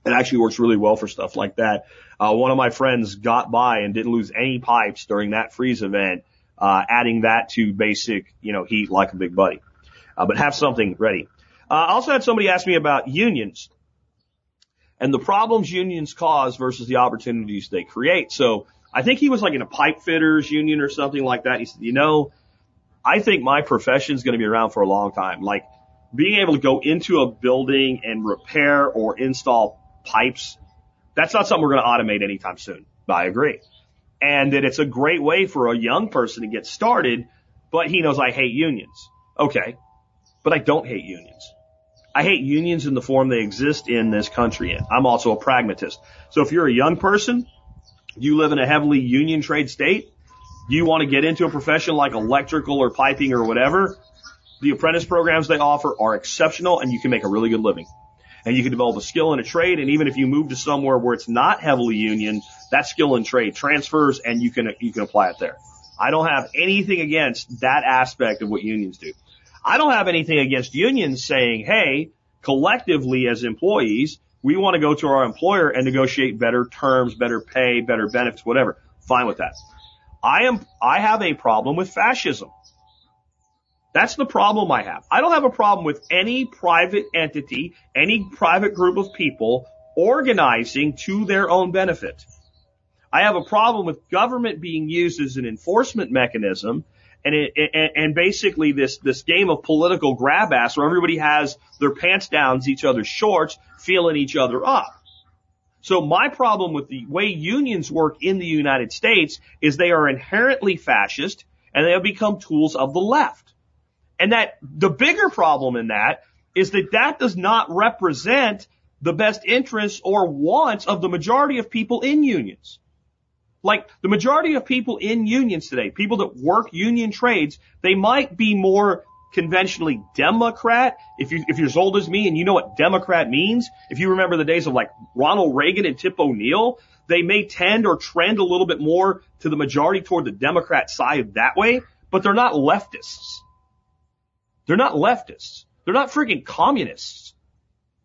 It actually works really well for stuff like that. Uh, one of my friends got by and didn't lose any pipes during that freeze event, uh, adding that to basic, you know, heat like a big buddy. Uh, but have something ready. Uh, I also had somebody ask me about unions and the problems unions cause versus the opportunities they create. So I think he was like in a pipe fitters union or something like that. He said, you know, I think my profession is going to be around for a long time. Like being able to go into a building and repair or install pipes That's not something we're going to automate anytime soon. I agree. And that it's a great way for a young person to get started, but he knows I hate unions. Okay. But I don't hate unions. I hate unions in the form they exist in this country in. I'm also a pragmatist. So if you're a young person, you live in a heavily union trade state, you want to get into a profession like electrical or piping or whatever, the apprentice programs they offer are exceptional and you can make a really good living. And you can develop a skill in a trade and even if you move to somewhere where it's not heavily union, that skill in trade transfers and you can, you can apply it there. I don't have anything against that aspect of what unions do. I don't have anything against unions saying, hey, collectively as employees, we want to go to our employer and negotiate better terms, better pay, better benefits, whatever. Fine with that. I am, I have a problem with fascism. That's the problem I have. I don't have a problem with any private entity, any private group of people organizing to their own benefit. I have a problem with government being used as an enforcement mechanism and it, and, and basically this this game of political grab ass where everybody has their pants down, each other's shorts, feeling each other up. So my problem with the way unions work in the United States is they are inherently fascist and they have become tools of the left. And that the bigger problem in that is that that does not represent the best interests or wants of the majority of people in unions. Like the majority of people in unions today, people that work union trades, they might be more conventionally Democrat. If you if you're as old as me and you know what Democrat means, if you remember the days of like Ronald Reagan and Tip O'Neill, they may tend or trend a little bit more to the majority toward the Democrat side that way, but they're not leftists. They're not leftists. They're not freaking communists,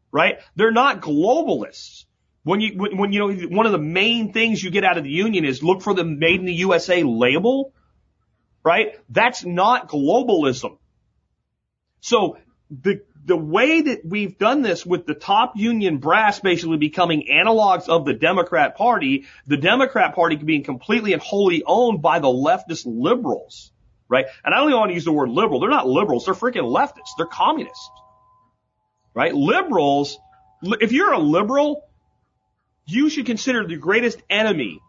right? They're not globalists. When you, when, when, you know, one of the main things you get out of the union is look for the made in the USA label, right? That's not globalism. So the, the way that we've done this with the top union brass basically becoming analogs of the Democrat party, the Democrat party being completely and wholly owned by the leftist liberals, right? And I don't even want to use the word liberal. They're not liberals. They're freaking leftists. They're communists, right? Liberals, if you're a liberal, you should consider the greatest enemy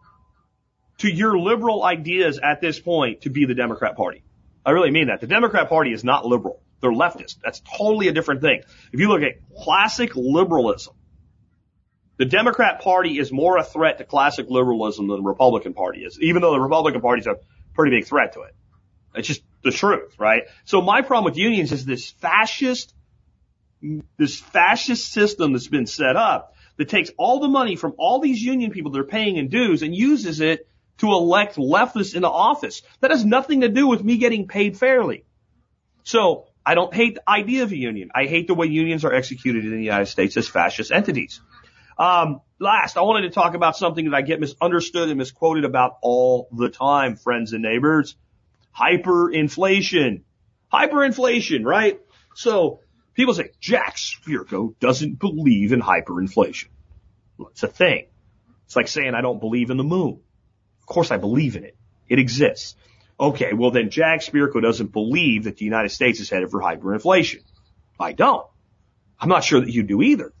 to your liberal ideas at this point to be the Democrat Party. I really mean that. The Democrat Party is not liberal. They're leftist. That's totally a different thing. If you look at classic liberalism, the Democrat Party is more a threat to classic liberalism than the Republican Party is, even though the Republican Party is a pretty big threat to it. It's just the truth, right? So my problem with unions is this fascist, this fascist system that's been set up that takes all the money from all these union people that are paying in dues and uses it to elect leftists into office. That has nothing to do with me getting paid fairly. So I don't hate the idea of a union. I hate the way unions are executed in the United States as fascist entities. Um, last, I wanted to talk about something that I get misunderstood and misquoted about all the time, friends and neighbors. Hyperinflation. Hyperinflation, right? So People say Jack Spirko doesn't believe in hyperinflation. Well, it's a thing. It's like saying I don't believe in the moon. Of course I believe in it. It exists. Okay, well then Jack Spirko doesn't believe that the United States is headed for hyperinflation. I don't. I'm not sure that you do either.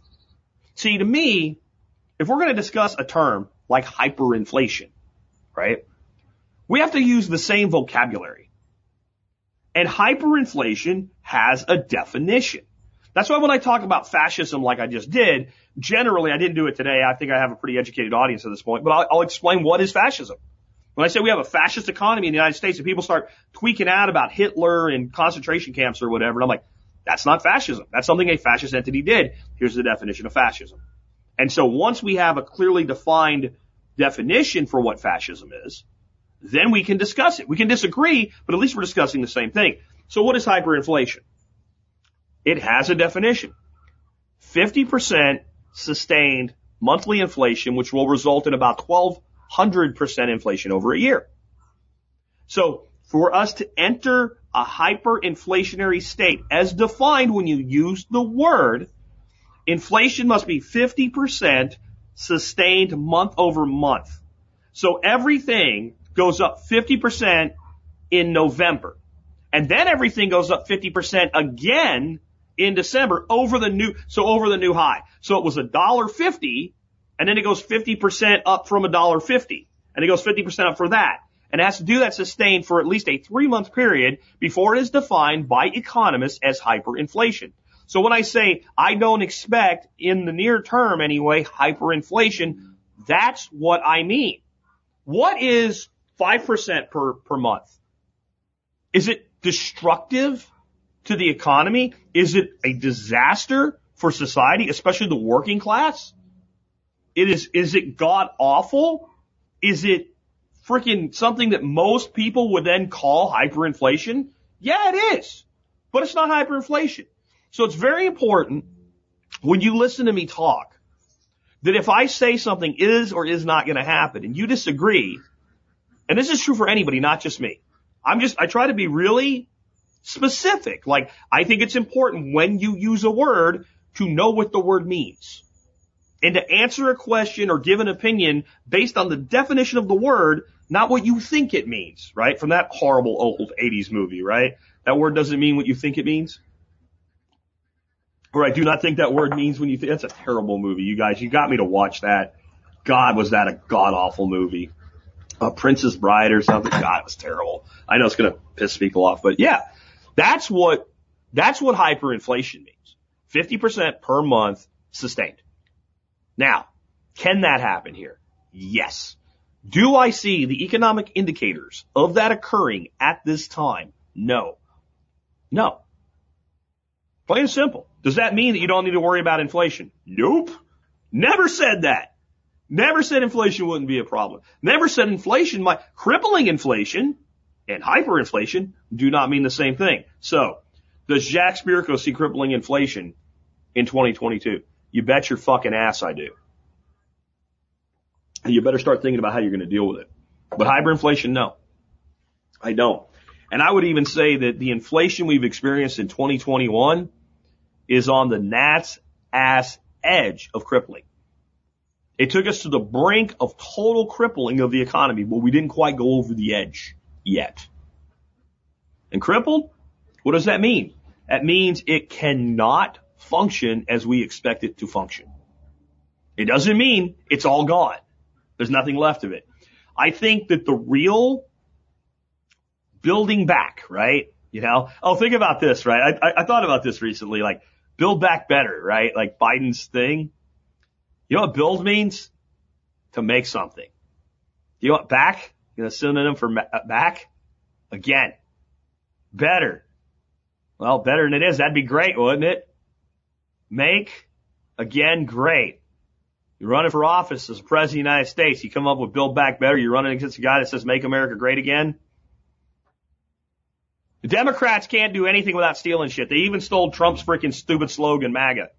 See, to me, if we're going to discuss a term like hyperinflation, right, we have to use the same vocabulary. And hyperinflation has a definition. That's why when I talk about fascism like I just did, generally I didn't do it today. I think I have a pretty educated audience at this point, but I'll, I'll explain what is fascism. When I say we have a fascist economy in the United States and people start tweaking out about Hitler and concentration camps or whatever, and I'm like, that's not fascism. That's something a fascist entity did. Here's the definition of fascism. And so once we have a clearly defined definition for what fascism is, then we can discuss it. We can disagree, but at least we're discussing the same thing. So what is hyperinflation? It has a definition. 50% sustained monthly inflation, which will result in about 1200% inflation over a year. So for us to enter a hyperinflationary state as defined when you use the word, inflation must be 50% sustained month over month. So everything goes up 50% in November. And then everything goes up 50% again in December over the new, so over the new high. So it was a dollar fifty And then it goes 50% up from $1.50. And it goes 50% up for that. And it has to do that sustained for at least a three month period before it is defined by economists as hyperinflation. So when I say I don't expect in the near term anyway, hyperinflation, that's what I mean. What is 5% per, per month? Is it destructive to the economy? Is it a disaster for society, especially the working class? It is, is it god awful? Is it freaking something that most people would then call hyperinflation? Yeah, it is. But it's not hyperinflation. So it's very important when you listen to me talk that if I say something is or is not going to happen and you disagree, and this is true for anybody, not just me. I'm just, I try to be really specific. Like, I think it's important when you use a word to know what the word means. And to answer a question or give an opinion based on the definition of the word, not what you think it means, right? From that horrible old 80s movie, right? That word doesn't mean what you think it means. Or I do not think that word means when you think, that's a terrible movie. You guys, you got me to watch that. God, was that a god awful movie. A Princess Bride or something. God, it was terrible. I know it's going to piss people off, but yeah, that's what, that's what hyperinflation means. 50% per month sustained. Now, can that happen here? Yes. Do I see the economic indicators of that occurring at this time? No. No. Plain and simple. Does that mean that you don't need to worry about inflation? Nope. Never said that. Never said inflation wouldn't be a problem. Never said inflation might, crippling inflation and hyperinflation do not mean the same thing. So, does Jack Spirko see crippling inflation in 2022? You bet your fucking ass I do. And you better start thinking about how you're going to deal with it. But hyperinflation, no. I don't. And I would even say that the inflation we've experienced in 2021 is on the gnat's ass edge of crippling. It took us to the brink of total crippling of the economy, but we didn't quite go over the edge yet. And crippled? What does that mean? That means it cannot function as we expect it to function. It doesn't mean it's all gone. There's nothing left of it. I think that the real building back, right? You know, oh, think about this, right? I, I, I thought about this recently, like build back better, right? Like Biden's thing. You know what build means? To make something. You know what back? You know, synonym for uh, back? Again. Better. Well, better than it is. That'd be great, wouldn't it? Make again great. You're running for office as president of the United States. You come up with Build Back Better. You're running against a guy that says Make America Great Again. The Democrats can't do anything without stealing shit. They even stole Trump's freaking stupid slogan, MAGA.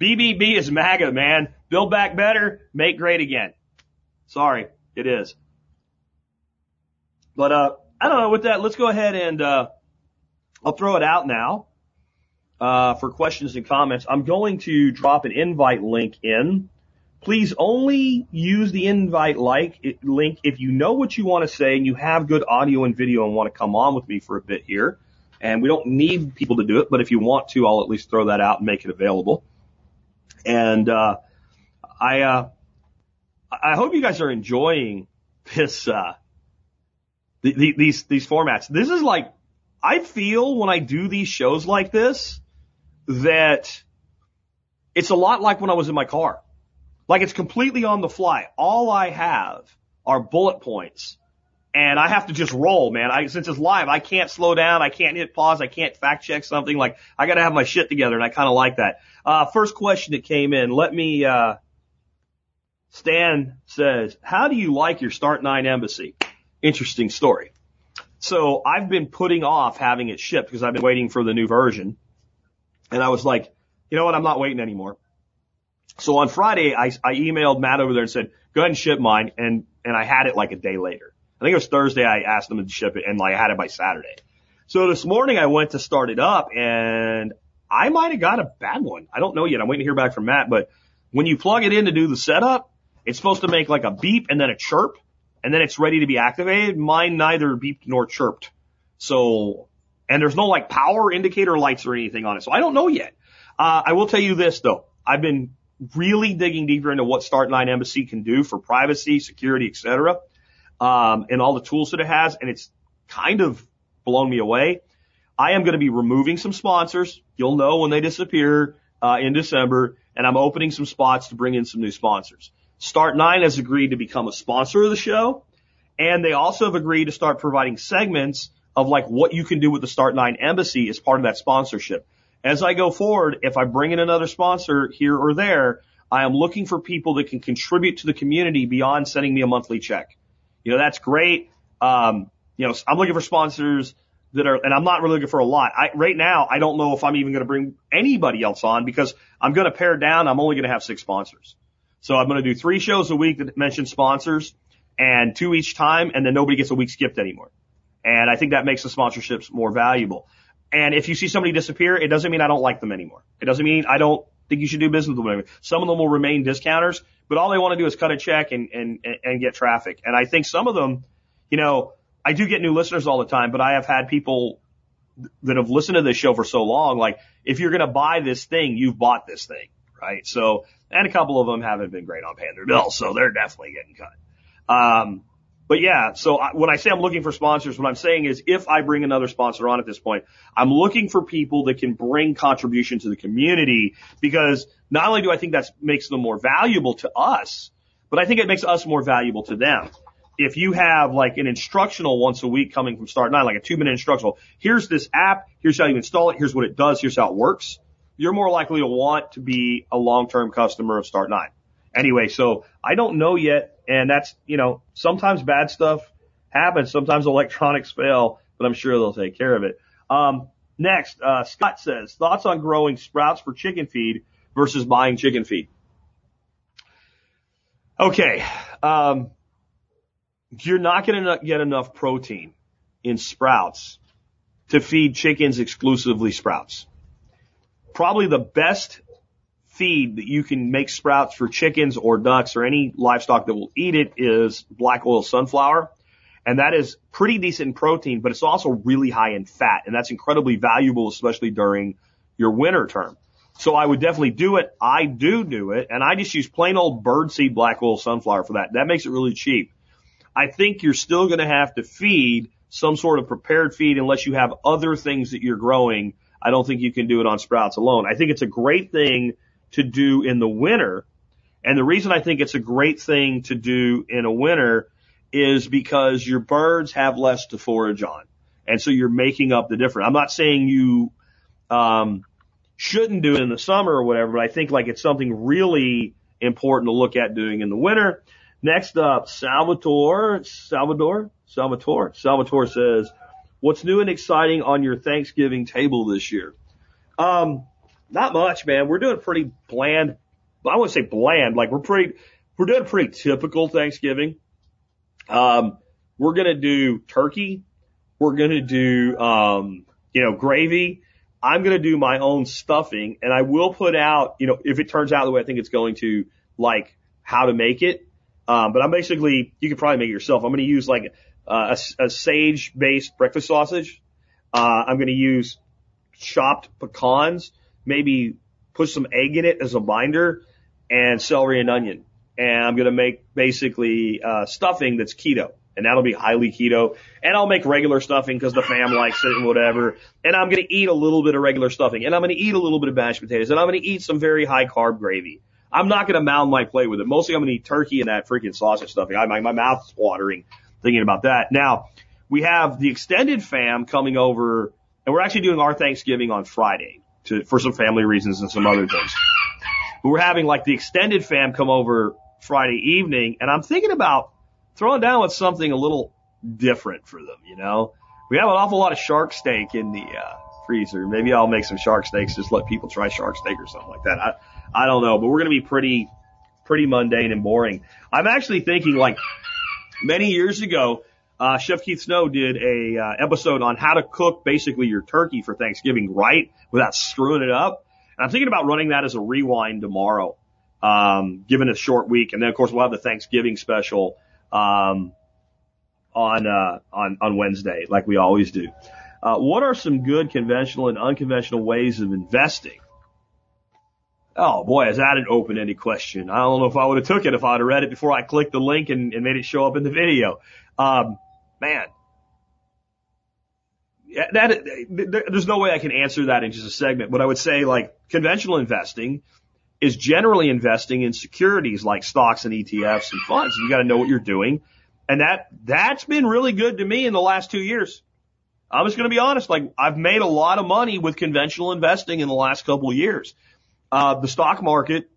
BBB is MAGA, man. Build back better, make great again. Sorry, it is. But, uh, I don't know, with that, let's go ahead and, uh, I'll throw it out now, uh, for questions and comments. I'm going to drop an invite link in. Please only use the invite like link if you know what you want to say and you have good audio and video and want to come on with me for a bit here. And we don't need people to do it, but if you want to, I'll at least throw that out and make it available. And, uh, I, uh, I hope you guys are enjoying this, uh, the, the, these, these formats. This is like, I feel when I do these shows like this that it's a lot like when I was in my car. Like it's completely on the fly. All I have are bullet points and I have to just roll, man. I, since it's live, I can't slow down. I can't hit pause. I can't fact check something. Like I got to have my shit together, and I kind of like that. Uh, first question that came in. Let me. Uh, Stan says, "How do you like your Start Nine Embassy?" Interesting story. So I've been putting off having it shipped because I've been waiting for the new version, and I was like, you know what? I'm not waiting anymore. So on Friday, I, I emailed Matt over there and said, "Go ahead and ship mine," and and I had it like a day later. I think it was Thursday I asked them to ship it and like I had it by Saturday. So this morning I went to start it up and I might have got a bad one. I don't know yet. I'm waiting to hear back from Matt, but when you plug it in to do the setup, it's supposed to make like a beep and then a chirp and then it's ready to be activated. Mine neither beeped nor chirped. So, and there's no like power indicator lights or anything on it. So I don't know yet. Uh, I will tell you this though. I've been really digging deeper into what Start Nine Embassy can do for privacy, security, etc., um, and all the tools that it has, and it's kind of blown me away. I am going to be removing some sponsors. You'll know when they disappear uh, in December, and I'm opening some spots to bring in some new sponsors. Start Nine has agreed to become a sponsor of the show, and they also have agreed to start providing segments of like what you can do with the Start Nine Embassy as part of that sponsorship. As I go forward, if I bring in another sponsor here or there, I am looking for people that can contribute to the community beyond sending me a monthly check. You know, that's great. Um, you know, I'm looking for sponsors that are, and I'm not really looking for a lot. I, right now, I don't know if I'm even going to bring anybody else on because I'm going to pare down. I'm only going to have six sponsors. So I'm going to do three shows a week that mention sponsors and two each time, and then nobody gets a week skipped anymore. And I think that makes the sponsorships more valuable. And if you see somebody disappear, it doesn't mean I don't like them anymore. It doesn't mean I don't think you should do business with them. Some of them will remain discounters, but all they want to do is cut a check and, and, and get traffic. And I think some of them, you know, I do get new listeners all the time, but I have had people that have listened to this show for so long, like, if you're going to buy this thing, you've bought this thing, right? So, and a couple of them haven't been great on paying their bills, so they're definitely getting cut. Um, but yeah, so I, when I say I'm looking for sponsors, what I'm saying is if I bring another sponsor on at this point, I'm looking for people that can bring contribution to the community because not only do I think that makes them more valuable to us, but I think it makes us more valuable to them. If you have like an instructional once a week coming from Start 9, like a two minute instructional, here's this app, here's how you install it, here's what it does, here's how it works, you're more likely to want to be a long term customer of Start 9. Anyway, so I don't know yet and that's, you know, sometimes bad stuff happens. Sometimes electronics fail, but I'm sure they'll take care of it. Um, next, uh, Scott says thoughts on growing sprouts for chicken feed versus buying chicken feed. Okay. Um, you're not going to get enough protein in sprouts to feed chickens exclusively sprouts. Probably the best feed that you can make sprouts for chickens or ducks or any livestock that will eat it is black oil sunflower. And that is pretty decent in protein, but it's also really high in fat. And that's incredibly valuable, especially during your winter term. So I would definitely do it. I do do it. And I just use plain old birdseed black oil sunflower for that. That makes it really cheap. I think you're still going to have to feed some sort of prepared feed unless you have other things that you're growing. I don't think you can do it on sprouts alone. I think it's a great thing to do in the winter. And the reason I think it's a great thing to do in a winter is because your birds have less to forage on. And so you're making up the difference. I'm not saying you, um, shouldn't do it in the summer or whatever, but I think like it's something really important to look at doing in the winter. Next up, Salvatore, Salvador, Salvatore, Salvatore says, what's new and exciting on your Thanksgiving table this year? Um, not much, man. We're doing pretty bland. I wouldn't say bland. Like we're pretty, we're doing pretty typical Thanksgiving. Um, we're going to do turkey. We're going to do, um, you know, gravy. I'm going to do my own stuffing and I will put out, you know, if it turns out the way I think it's going to, like how to make it. Um, but I'm basically, you could probably make it yourself. I'm going to use like uh, a, a sage based breakfast sausage. Uh, I'm going to use chopped pecans maybe put some egg in it as a binder and celery and onion. And I'm going to make basically, uh, stuffing that's keto. And that'll be highly keto. And I'll make regular stuffing because the fam likes it and whatever. And I'm going to eat a little bit of regular stuffing. And I'm going to eat a little bit of mashed potatoes. And I'm going to eat some very high carb gravy. I'm not going to mound my plate with it. Mostly I'm going to eat turkey and that freaking sausage stuffing. I, my, my mouth's watering thinking about that. Now, we have the extended fam coming over and we're actually doing our Thanksgiving on Friday to, for some family reasons and some other things. But we're having like the extended fam come over Friday evening and I'm thinking about throwing down with something a little different for them, you know? We have an awful lot of shark steak in the, uh, freezer. Maybe I'll make some shark steaks, just let people try shark steak or something like that. I, I don't know, but we're going to be pretty, pretty mundane and boring. I'm actually thinking like many years ago, uh, Chef Keith Snow did a uh, episode on how to cook basically your turkey for Thanksgiving right without screwing it up. And I'm thinking about running that as a rewind tomorrow, um, given a short week, and then of course we'll have the Thanksgiving special um, on uh, on on Wednesday, like we always do. Uh, what are some good conventional and unconventional ways of investing? Oh boy, is that an open-ended question? I don't know if I would have took it if I'd have read it before I clicked the link and, and made it show up in the video. Um, man, that there's no way I can answer that in just a segment. But I would say like conventional investing is generally investing in securities like stocks and ETFs and funds. You got to know what you're doing, and that that's been really good to me in the last two years. I'm just going to be honest. Like I've made a lot of money with conventional investing in the last couple of years. Uh, the stock market,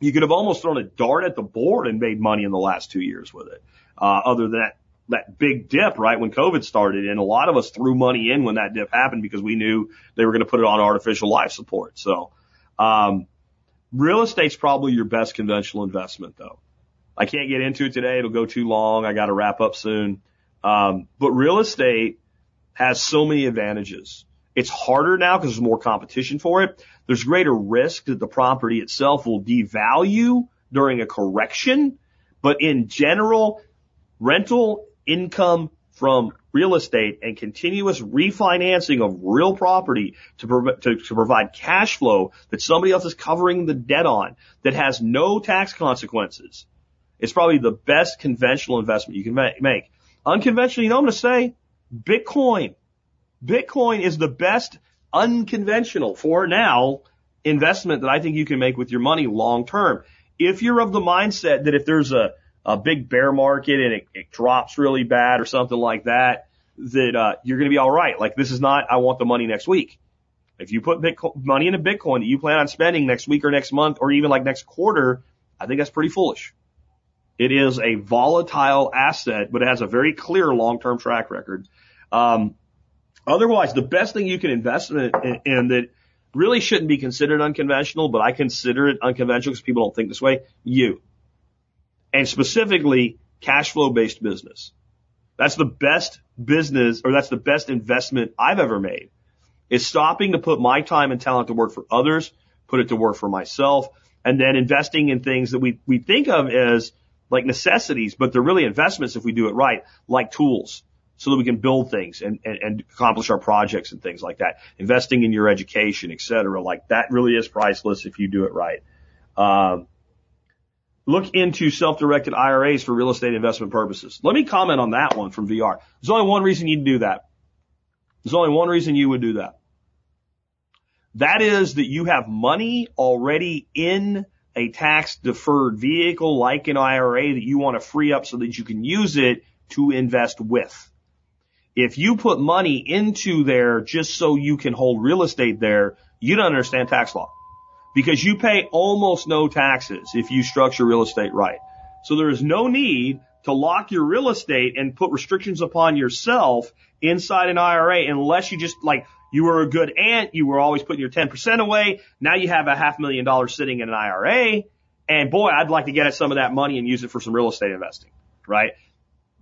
you could have almost thrown a dart at the board and made money in the last two years with it. Uh, other than that, that big dip, right, when COVID started. And a lot of us threw money in when that dip happened because we knew they were going to put it on artificial life support. So, um, real estate's probably your best conventional investment though. I can't get into it today. It'll go too long. I got to wrap up soon. Um, but real estate has so many advantages. It's harder now because there's more competition for it. There's greater risk that the property itself will devalue during a correction. But in general, rental income from real estate and continuous refinancing of real property to, prov- to, to provide cash flow that somebody else is covering the debt on that has no tax consequences. It's probably the best conventional investment you can make. Unconventional, you know, I'm going to say Bitcoin. Bitcoin is the best unconventional for now investment that I think you can make with your money long term. If you're of the mindset that if there's a a big bear market and it, it drops really bad or something like that, that uh, you're going to be all right. Like this is not, I want the money next week. If you put Bitcoin, money into Bitcoin that you plan on spending next week or next month or even like next quarter, I think that's pretty foolish. It is a volatile asset, but it has a very clear long-term track record. Um, otherwise, the best thing you can invest in, in, in that really shouldn't be considered unconventional, but I consider it unconventional because people don't think this way. You and specifically cash flow based business. That's the best business or that's the best investment I've ever made is stopping to put my time and talent to work for others, put it to work for myself, and then investing in things that we, we think of as like necessities, but they're really investments if we do it right, like tools so that we can build things and, and, and accomplish our projects and things like that. Investing in your education, et cetera, like that really is priceless if you do it right. Um, look into self-directed IRAs for real estate investment purposes. Let me comment on that one from VR. There's only one reason you'd do that. There's only one reason you would do that. That is that you have money already in a tax deferred vehicle like an IRA that you want to free up so that you can use it to invest with. If you put money into there just so you can hold real estate there, you don't understand tax law because you pay almost no taxes if you structure real estate right. So there is no need to lock your real estate and put restrictions upon yourself inside an IRA unless you just like you were a good aunt, you were always putting your 10% away. Now you have a half million dollars sitting in an IRA. And boy, I'd like to get at some of that money and use it for some real estate investing, right?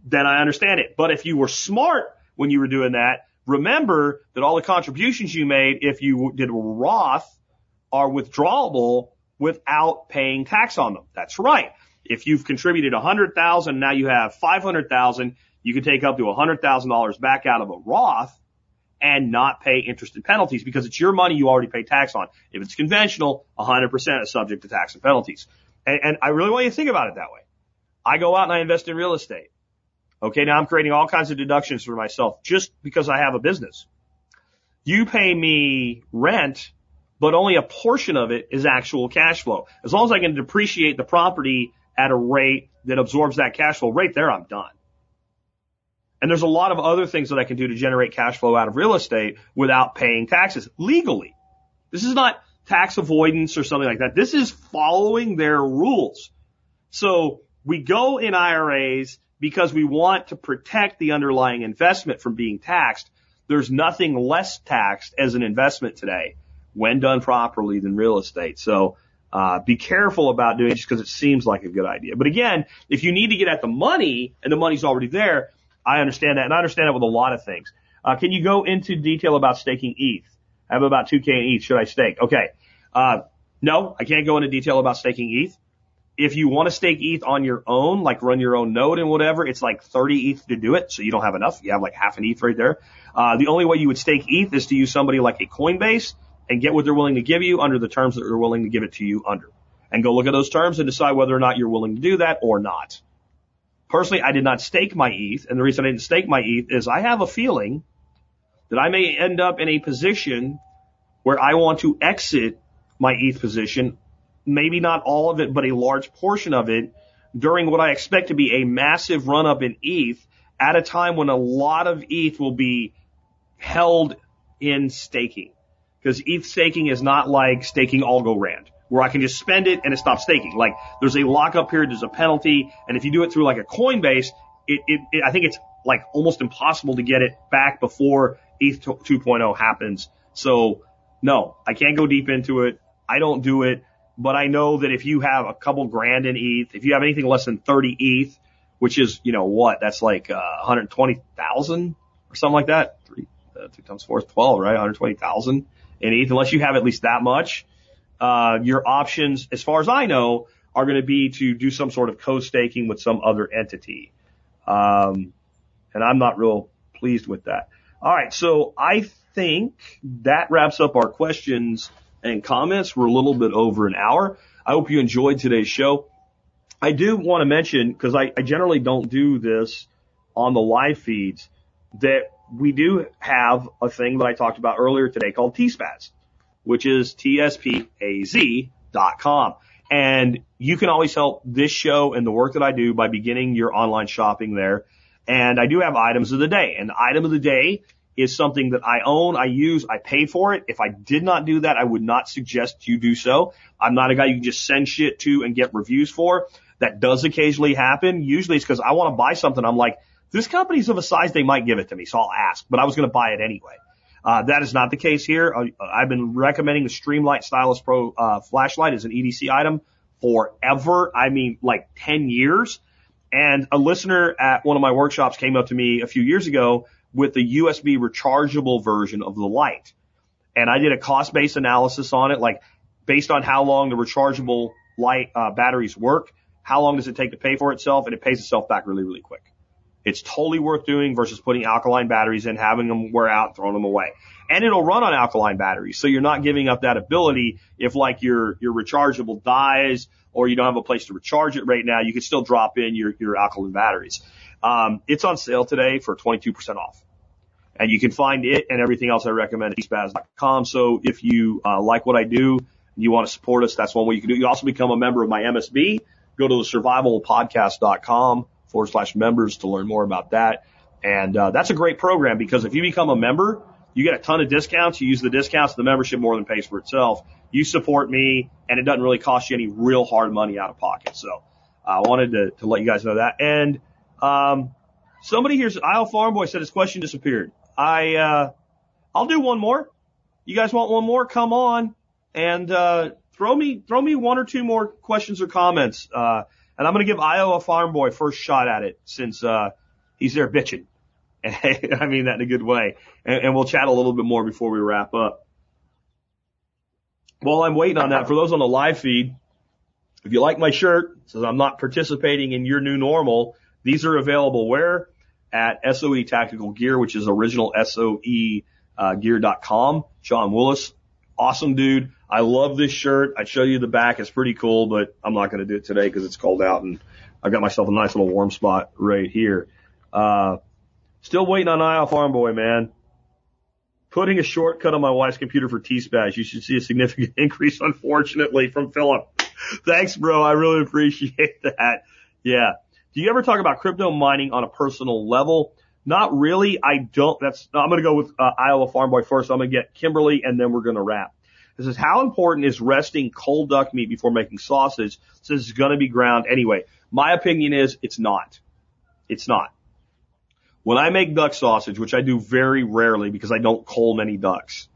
Then I understand it. But if you were smart when you were doing that, remember that all the contributions you made, if you did Roth, are withdrawable without paying tax on them. That's right. If you've contributed a hundred thousand, now you have five hundred thousand, you can take up to a hundred thousand dollars back out of a Roth and not pay interest and penalties because it's your money you already pay tax on. If it's conventional, 100% is subject to tax and penalties. And, and I really want you to think about it that way. I go out and I invest in real estate. Okay, now I'm creating all kinds of deductions for myself just because I have a business. You pay me rent but only a portion of it is actual cash flow. As long as I can depreciate the property at a rate that absorbs that cash flow, right there I'm done. And there's a lot of other things that I can do to generate cash flow out of real estate without paying taxes legally. This is not tax avoidance or something like that. This is following their rules. So we go in IRAs because we want to protect the underlying investment from being taxed. There's nothing less taxed as an investment today when done properly than real estate. So, uh, be careful about doing it just because it seems like a good idea. But again, if you need to get at the money and the money's already there, I understand that. And I understand that with a lot of things. Uh, can you go into detail about staking ETH? I have about 2K in ETH. Should I stake? Okay. Uh, no, I can't go into detail about staking ETH. If you want to stake ETH on your own, like run your own node and whatever, it's like 30 ETH to do it. So you don't have enough. You have like half an ETH right there. Uh, the only way you would stake ETH is to use somebody like a Coinbase and get what they're willing to give you under the terms that they're willing to give it to you under. And go look at those terms and decide whether or not you're willing to do that or not. Personally, I did not stake my ETH, and the reason I didn't stake my ETH is I have a feeling that I may end up in a position where I want to exit my ETH position, maybe not all of it, but a large portion of it during what I expect to be a massive run up in ETH at a time when a lot of ETH will be held in staking. Because ETH staking is not like staking Algorand, Rand where I can just spend it and it stops staking. Like there's a lockup period, there's a penalty, and if you do it through like a Coinbase, it, it, it I think it's like almost impossible to get it back before ETH 2.0 happens. So no, I can't go deep into it. I don't do it, but I know that if you have a couple grand in ETH, if you have anything less than 30 ETH, which is, you know, what? That's like, uh, 120,000 or something like that. Three, uh, two times four is 12, right? 120,000 ETH. Unless you have at least that much, uh, your options, as far as I know, are going to be to do some sort of co-staking with some other entity. Um, and I'm not real pleased with that. All right. So I think that wraps up our questions and comments. We're a little bit over an hour. I hope you enjoyed today's show. I do want to mention, because I, I generally don't do this on the live feeds, that we do have a thing that I talked about earlier today called TSPAZ, which is tspaz.com. And you can always help this show and the work that I do by beginning your online shopping there. And I do have items of the day. And the item of the day is something that I own, I use, I pay for it. If I did not do that, I would not suggest you do so. I'm not a guy you can just send shit to and get reviews for. That does occasionally happen. Usually it's because I want to buy something. I'm like, this company's of a size they might give it to me, so I'll ask. But I was going to buy it anyway. Uh, that is not the case here. Uh, I've been recommending the Streamlight Stylus Pro uh, flashlight as an EDC item forever. I mean, like 10 years. And a listener at one of my workshops came up to me a few years ago with the USB rechargeable version of the light. And I did a cost based analysis on it, like based on how long the rechargeable light uh, batteries work, how long does it take to pay for itself, and it pays itself back really, really quick. It's totally worth doing versus putting alkaline batteries in, having them wear out, throwing them away. And it'll run on alkaline batteries. So you're not giving up that ability if like your, your rechargeable dies or you don't have a place to recharge it right now, you can still drop in your, your alkaline batteries. Um, it's on sale today for 22% off. And you can find it and everything else I recommend at tspaz.com. So if you uh, like what I do and you want to support us, that's one way you can do it. You also become a member of my MSB. Go to the survivalpodcast.com forward slash members to learn more about that. And uh, that's a great program because if you become a member, you get a ton of discounts. You use the discounts, the membership more than pays for itself. You support me, and it doesn't really cost you any real hard money out of pocket. So I wanted to, to let you guys know that. And um, somebody here's Iowa Farm Boy said his question disappeared. I uh, I'll do one more. You guys want one more? Come on and uh, throw me throw me one or two more questions or comments. Uh, and I'm going to give Iowa Farm Boy first shot at it since uh, he's there bitching. I mean that in a good way. And, and we'll chat a little bit more before we wrap up. While I'm waiting on that, for those on the live feed, if you like my shirt, says I'm not participating in your new normal, these are available where? At SOE Tactical Gear, which is original SOE uh, gear.com. John Willis, awesome dude. I love this shirt. I'd show you the back. It's pretty cool, but I'm not going to do it today because it's cold out and I've got myself a nice little warm spot right here. Uh, still waiting on Iowa Farm Boy, man. Putting a shortcut on my wife's computer for T-Spaz. You should see a significant increase, unfortunately, from Philip. Thanks, bro. I really appreciate that. Yeah. Do you ever talk about crypto mining on a personal level? Not really. I don't. That's. I'm going to go with uh, Iowa Farm Boy first. I'm going to get Kimberly, and then we're going to wrap. This is how important is resting cold duck meat before making sausage since it's going to be ground anyway. My opinion is it's not. It's not. When I make duck sausage, which I do very rarely because I don't cull many ducks,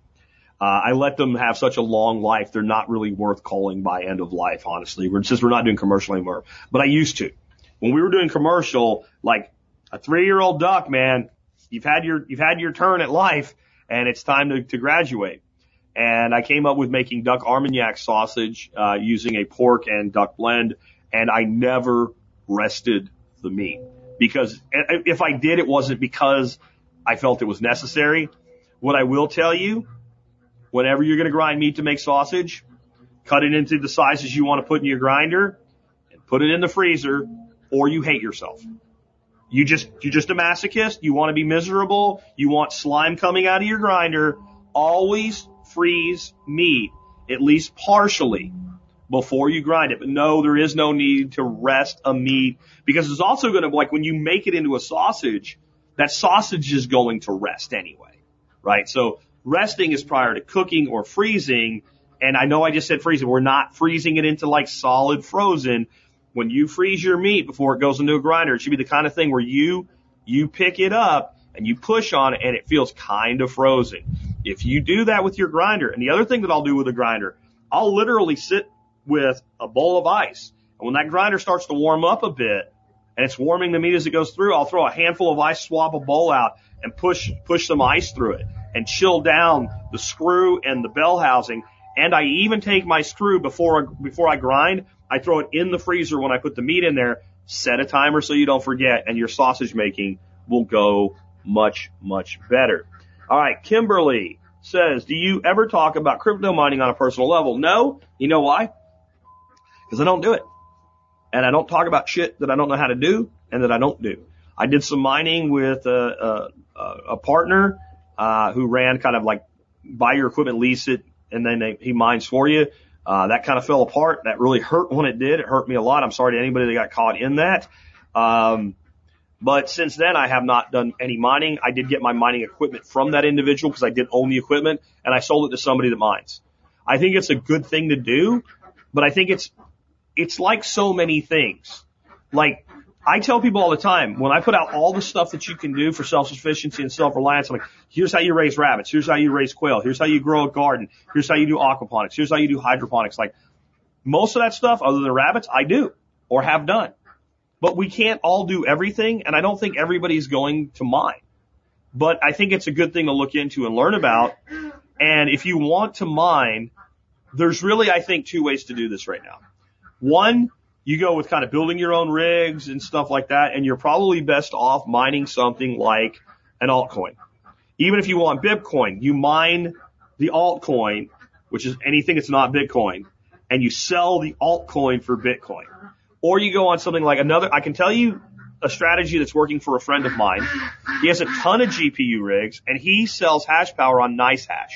uh, I let them have such a long life, they're not really worth culling by end of life, honestly. We're, since we're not doing commercial anymore. But I used to. When we were doing commercial, like a three year old duck, man, you've had your, you've had your turn at life and it's time to, to graduate. And I came up with making duck Armagnac sausage, uh, using a pork and duck blend. And I never rested the meat because if I did, it wasn't because I felt it was necessary. What I will tell you whenever you're going to grind meat to make sausage, cut it into the sizes you want to put in your grinder and put it in the freezer or you hate yourself. You just, you're just a masochist. You want to be miserable. You want slime coming out of your grinder. Always freeze meat, at least partially, before you grind it. But no, there is no need to rest a meat because it's also going to, like when you make it into a sausage, that sausage is going to rest anyway, right? So resting is prior to cooking or freezing. And I know I just said freezing. We're not freezing it into like solid frozen when you freeze your meat before it goes into a grinder, it should be the kind of thing where you, you pick it up and you push on it and it feels kind of frozen. If you do that with your grinder, and the other thing that I'll do with a grinder, I'll literally sit with a bowl of ice. And when that grinder starts to warm up a bit and it's warming the meat as it goes through, I'll throw a handful of ice, swap a bowl out and push, push some ice through it and chill down the screw and the bell housing. And I even take my screw before, before I grind I throw it in the freezer when I put the meat in there, set a timer so you don't forget, and your sausage making will go much, much better. All right, Kimberly says, do you ever talk about crypto mining on a personal level? No. You know why? Because I don't do it. And I don't talk about shit that I don't know how to do and that I don't do. I did some mining with a, a, a partner uh, who ran kind of like buy your equipment, lease it, and then they, he mines for you. Uh, that kind of fell apart. That really hurt when it did. It hurt me a lot. I'm sorry to anybody that got caught in that. Um, but since then, I have not done any mining. I did get my mining equipment from that individual because I did own the equipment and I sold it to somebody that mines. I think it's a good thing to do, but I think it's, it's like so many things. Like I tell people all the time when I put out all the stuff that you can do for self-sufficiency and self-reliance, I'm like, here's how you raise rabbits. Here's how you raise quail. Here's how you grow a garden. Here's how you do aquaponics. Here's how you do hydroponics. Like most of that stuff other than rabbits, I do or have done. But we can't all do everything. And I don't think everybody's going to mine, but I think it's a good thing to look into and learn about. And if you want to mine, there's really, I think, two ways to do this right now. One, you go with kind of building your own rigs and stuff like that, and you're probably best off mining something like an altcoin. Even if you want Bitcoin, you mine the altcoin, which is anything that's not Bitcoin, and you sell the altcoin for Bitcoin. Or you go on something like another, I can tell you a strategy that's working for a friend of mine. He has a ton of GPU rigs and he sells hash power on NiceHash.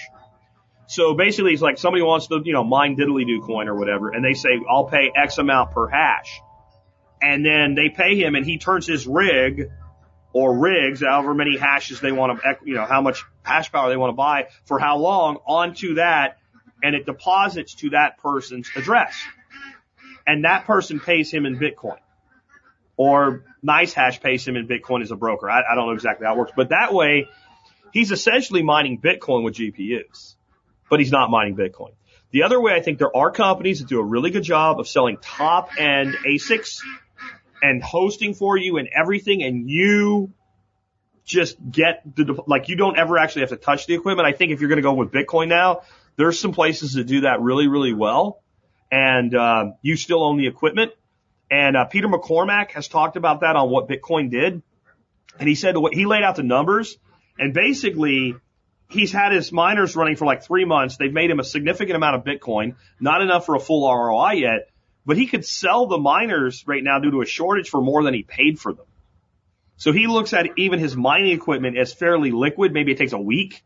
So basically, it's like somebody wants to, you know, mine diddly do coin or whatever, and they say, I'll pay X amount per hash. And then they pay him and he turns his rig or rigs, however many hashes they want to, you know, how much hash power they want to buy for how long onto that and it deposits to that person's address. And that person pays him in Bitcoin. Or NiceHash pays him in Bitcoin as a broker. I, I don't know exactly how it works, but that way he's essentially mining Bitcoin with GPUs but he's not mining Bitcoin. The other way, I think there are companies that do a really good job of selling top end ASICs and hosting for you and everything, and you just get the, like, you don't ever actually have to touch the equipment. I think if you're going to go with Bitcoin now, there's some places that do that really, really well. And, uh, you still own the equipment. And, uh, Peter McCormack has talked about that on what Bitcoin did. And he said he laid out the numbers and basically he's had his miners running for like three months. They've made him a significant amount of Bitcoin, not enough for a full ROI yet, but he could sell the miners right now due to a shortage for more than he paid for them. So he looks at even his mining equipment as fairly liquid. Maybe it takes a week,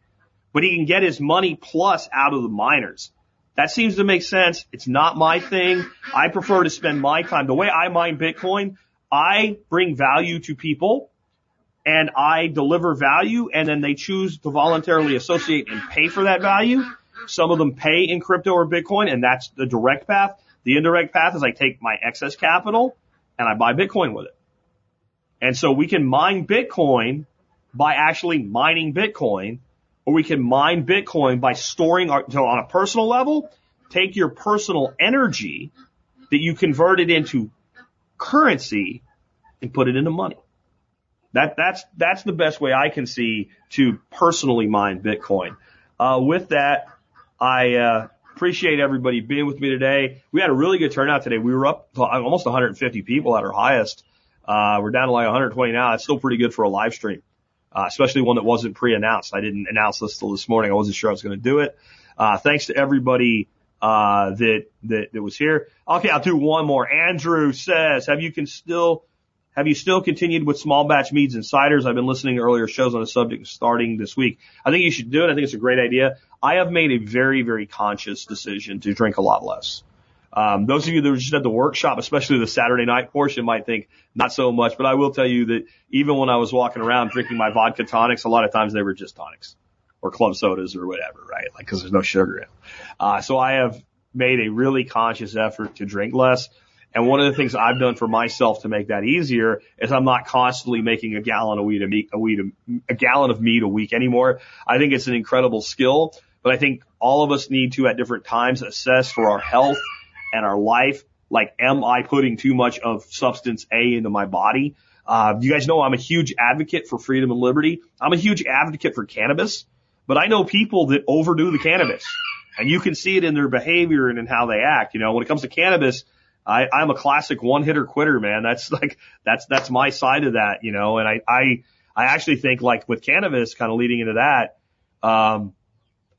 but he can get his money plus out of the miners. That seems to make sense. It's not my thing. I prefer to spend my time. The way I mine Bitcoin, I bring value to people and I deliver value and then they choose to voluntarily associate and pay for that value. Some of them pay in crypto or Bitcoin and that's the direct path. The indirect path is I take my excess capital and I buy Bitcoin with it. And so we can mine Bitcoin by actually mining Bitcoin or we can mine Bitcoin by storing our, so on a personal level, take your personal energy that you converted into currency and put it into money. That, that's, that's the best way I can see to personally mine Bitcoin. Uh, with that, I, uh, appreciate everybody being with me today. We had a really good turnout today. We were up to almost 150 people at our highest. Uh, we're down to like 120 now. That's still pretty good for a live stream, uh, especially one that wasn't pre-announced. I didn't announce this till this morning. I wasn't sure I was going to do it. Uh, thanks to everybody uh, that, that that was here. Okay, I'll do one more. Andrew says, "Have you can still have you still continued with small batch meads and ciders? I've been listening to earlier shows on the subject starting this week. I think you should do it. I think it's a great idea. I have made a very very conscious decision to drink a lot less. Um, those of you that were just at the workshop, especially the Saturday night portion, might think not so much, but I will tell you that even when I was walking around drinking my vodka tonics, a lot of times they were just tonics or club sodas or whatever, right? Like, cause there's no sugar in. Uh, so I have made a really conscious effort to drink less. And one of the things I've done for myself to make that easier is I'm not constantly making a gallon of wheat a meat, a wheat, a gallon of mead a week anymore. I think it's an incredible skill, but I think all of us need to at different times assess for our health and our life. Like, am I putting too much of substance A into my body? Uh, you guys know I'm a huge advocate for freedom and liberty. I'm a huge advocate for cannabis. But I know people that overdo the cannabis and you can see it in their behavior and in how they act. You know, when it comes to cannabis, I, I'm a classic one hitter quitter, man. That's like, that's, that's my side of that, you know, and I, I, I actually think like with cannabis kind of leading into that, um,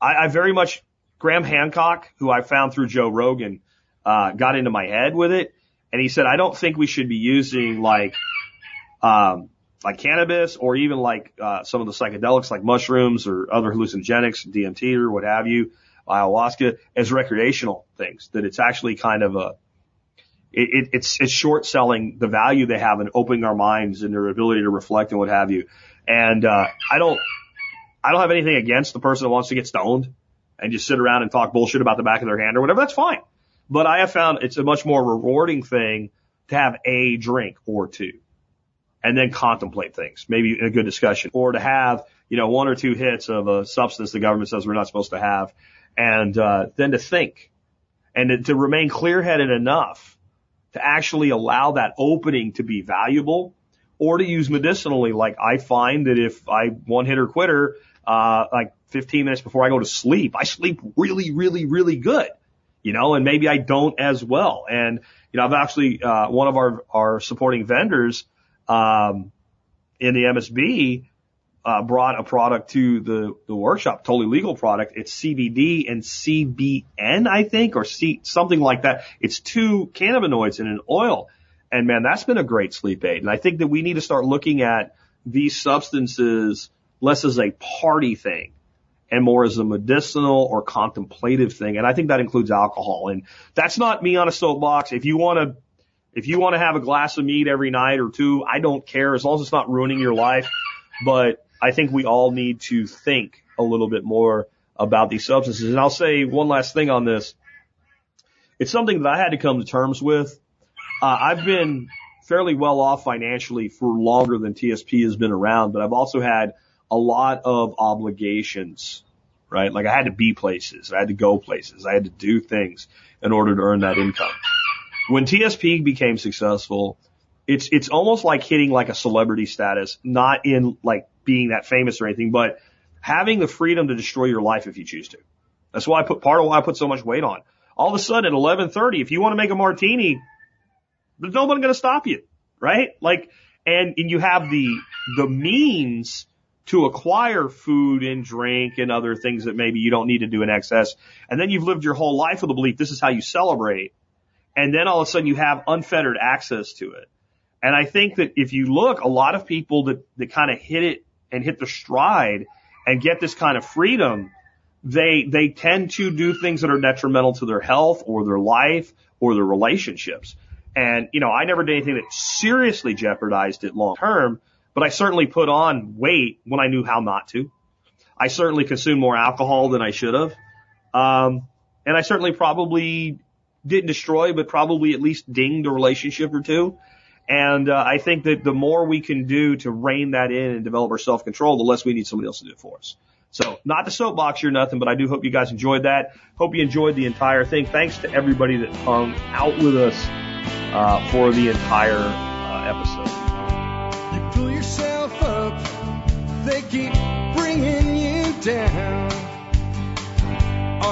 I, I very much, Graham Hancock, who I found through Joe Rogan, uh, got into my head with it. And he said, I don't think we should be using like, um, like cannabis or even like uh, some of the psychedelics like mushrooms or other hallucinogenics, DMT or what have you, ayahuasca as recreational things. That it's actually kind of a it, it, it's it's short selling the value they have in opening our minds and their ability to reflect and what have you. And uh, I don't I don't have anything against the person that wants to get stoned and just sit around and talk bullshit about the back of their hand or whatever. That's fine. But I have found it's a much more rewarding thing to have a drink or two and then contemplate things, maybe in a good discussion, or to have, you know, one or two hits of a substance the government says we're not supposed to have, and uh, then to think, and to, to remain clear-headed enough to actually allow that opening to be valuable, or to use medicinally. Like I find that if I one hitter quitter, uh, like 15 minutes before I go to sleep, I sleep really, really, really good, you know, and maybe I don't as well. And you know, I've actually uh, one of our our supporting vendors um, in the MSB, uh, brought a product to the, the workshop, totally legal product. It's CBD and CBN, I think, or C, something like that. It's two cannabinoids in an oil. And man, that's been a great sleep aid. And I think that we need to start looking at these substances less as a party thing and more as a medicinal or contemplative thing. And I think that includes alcohol. And that's not me on a soapbox. If you want to if you want to have a glass of mead every night or two, I don't care as long as it's not ruining your life. But I think we all need to think a little bit more about these substances. And I'll say one last thing on this. It's something that I had to come to terms with. Uh, I've been fairly well off financially for longer than TSP has been around, but I've also had a lot of obligations, right? Like I had to be places, I had to go places, I had to do things in order to earn that income when TSP became successful, it's it's almost like hitting like a celebrity status, not in like being that famous or anything, but having the freedom to destroy your life if you choose to. That's why I put part of why I put so much weight on. All of a sudden at 11:30, if you want to make a martini, there's nobody going to stop you, right? Like, and and you have the the means to acquire food and drink and other things that maybe you don't need to do in excess, and then you've lived your whole life with the belief this is how you celebrate and then all of a sudden you have unfettered access to it. And I think that if you look, a lot of people that, that kind of hit it and hit the stride and get this kind of freedom, they, they tend to do things that are detrimental to their health or their life or their relationships. And, you know, I never did anything that seriously jeopardized it long term, but I certainly put on weight when I knew how not to. I certainly consumed more alcohol than I should have. Um, and I certainly probably didn't destroy, but probably at least dinged a relationship or two. And uh, I think that the more we can do to rein that in and develop our self control, the less we need somebody else to do it for us. So not the soapbox or nothing, but I do hope you guys enjoyed that. Hope you enjoyed the entire thing. Thanks to everybody that hung out with us uh, for the entire uh, episode.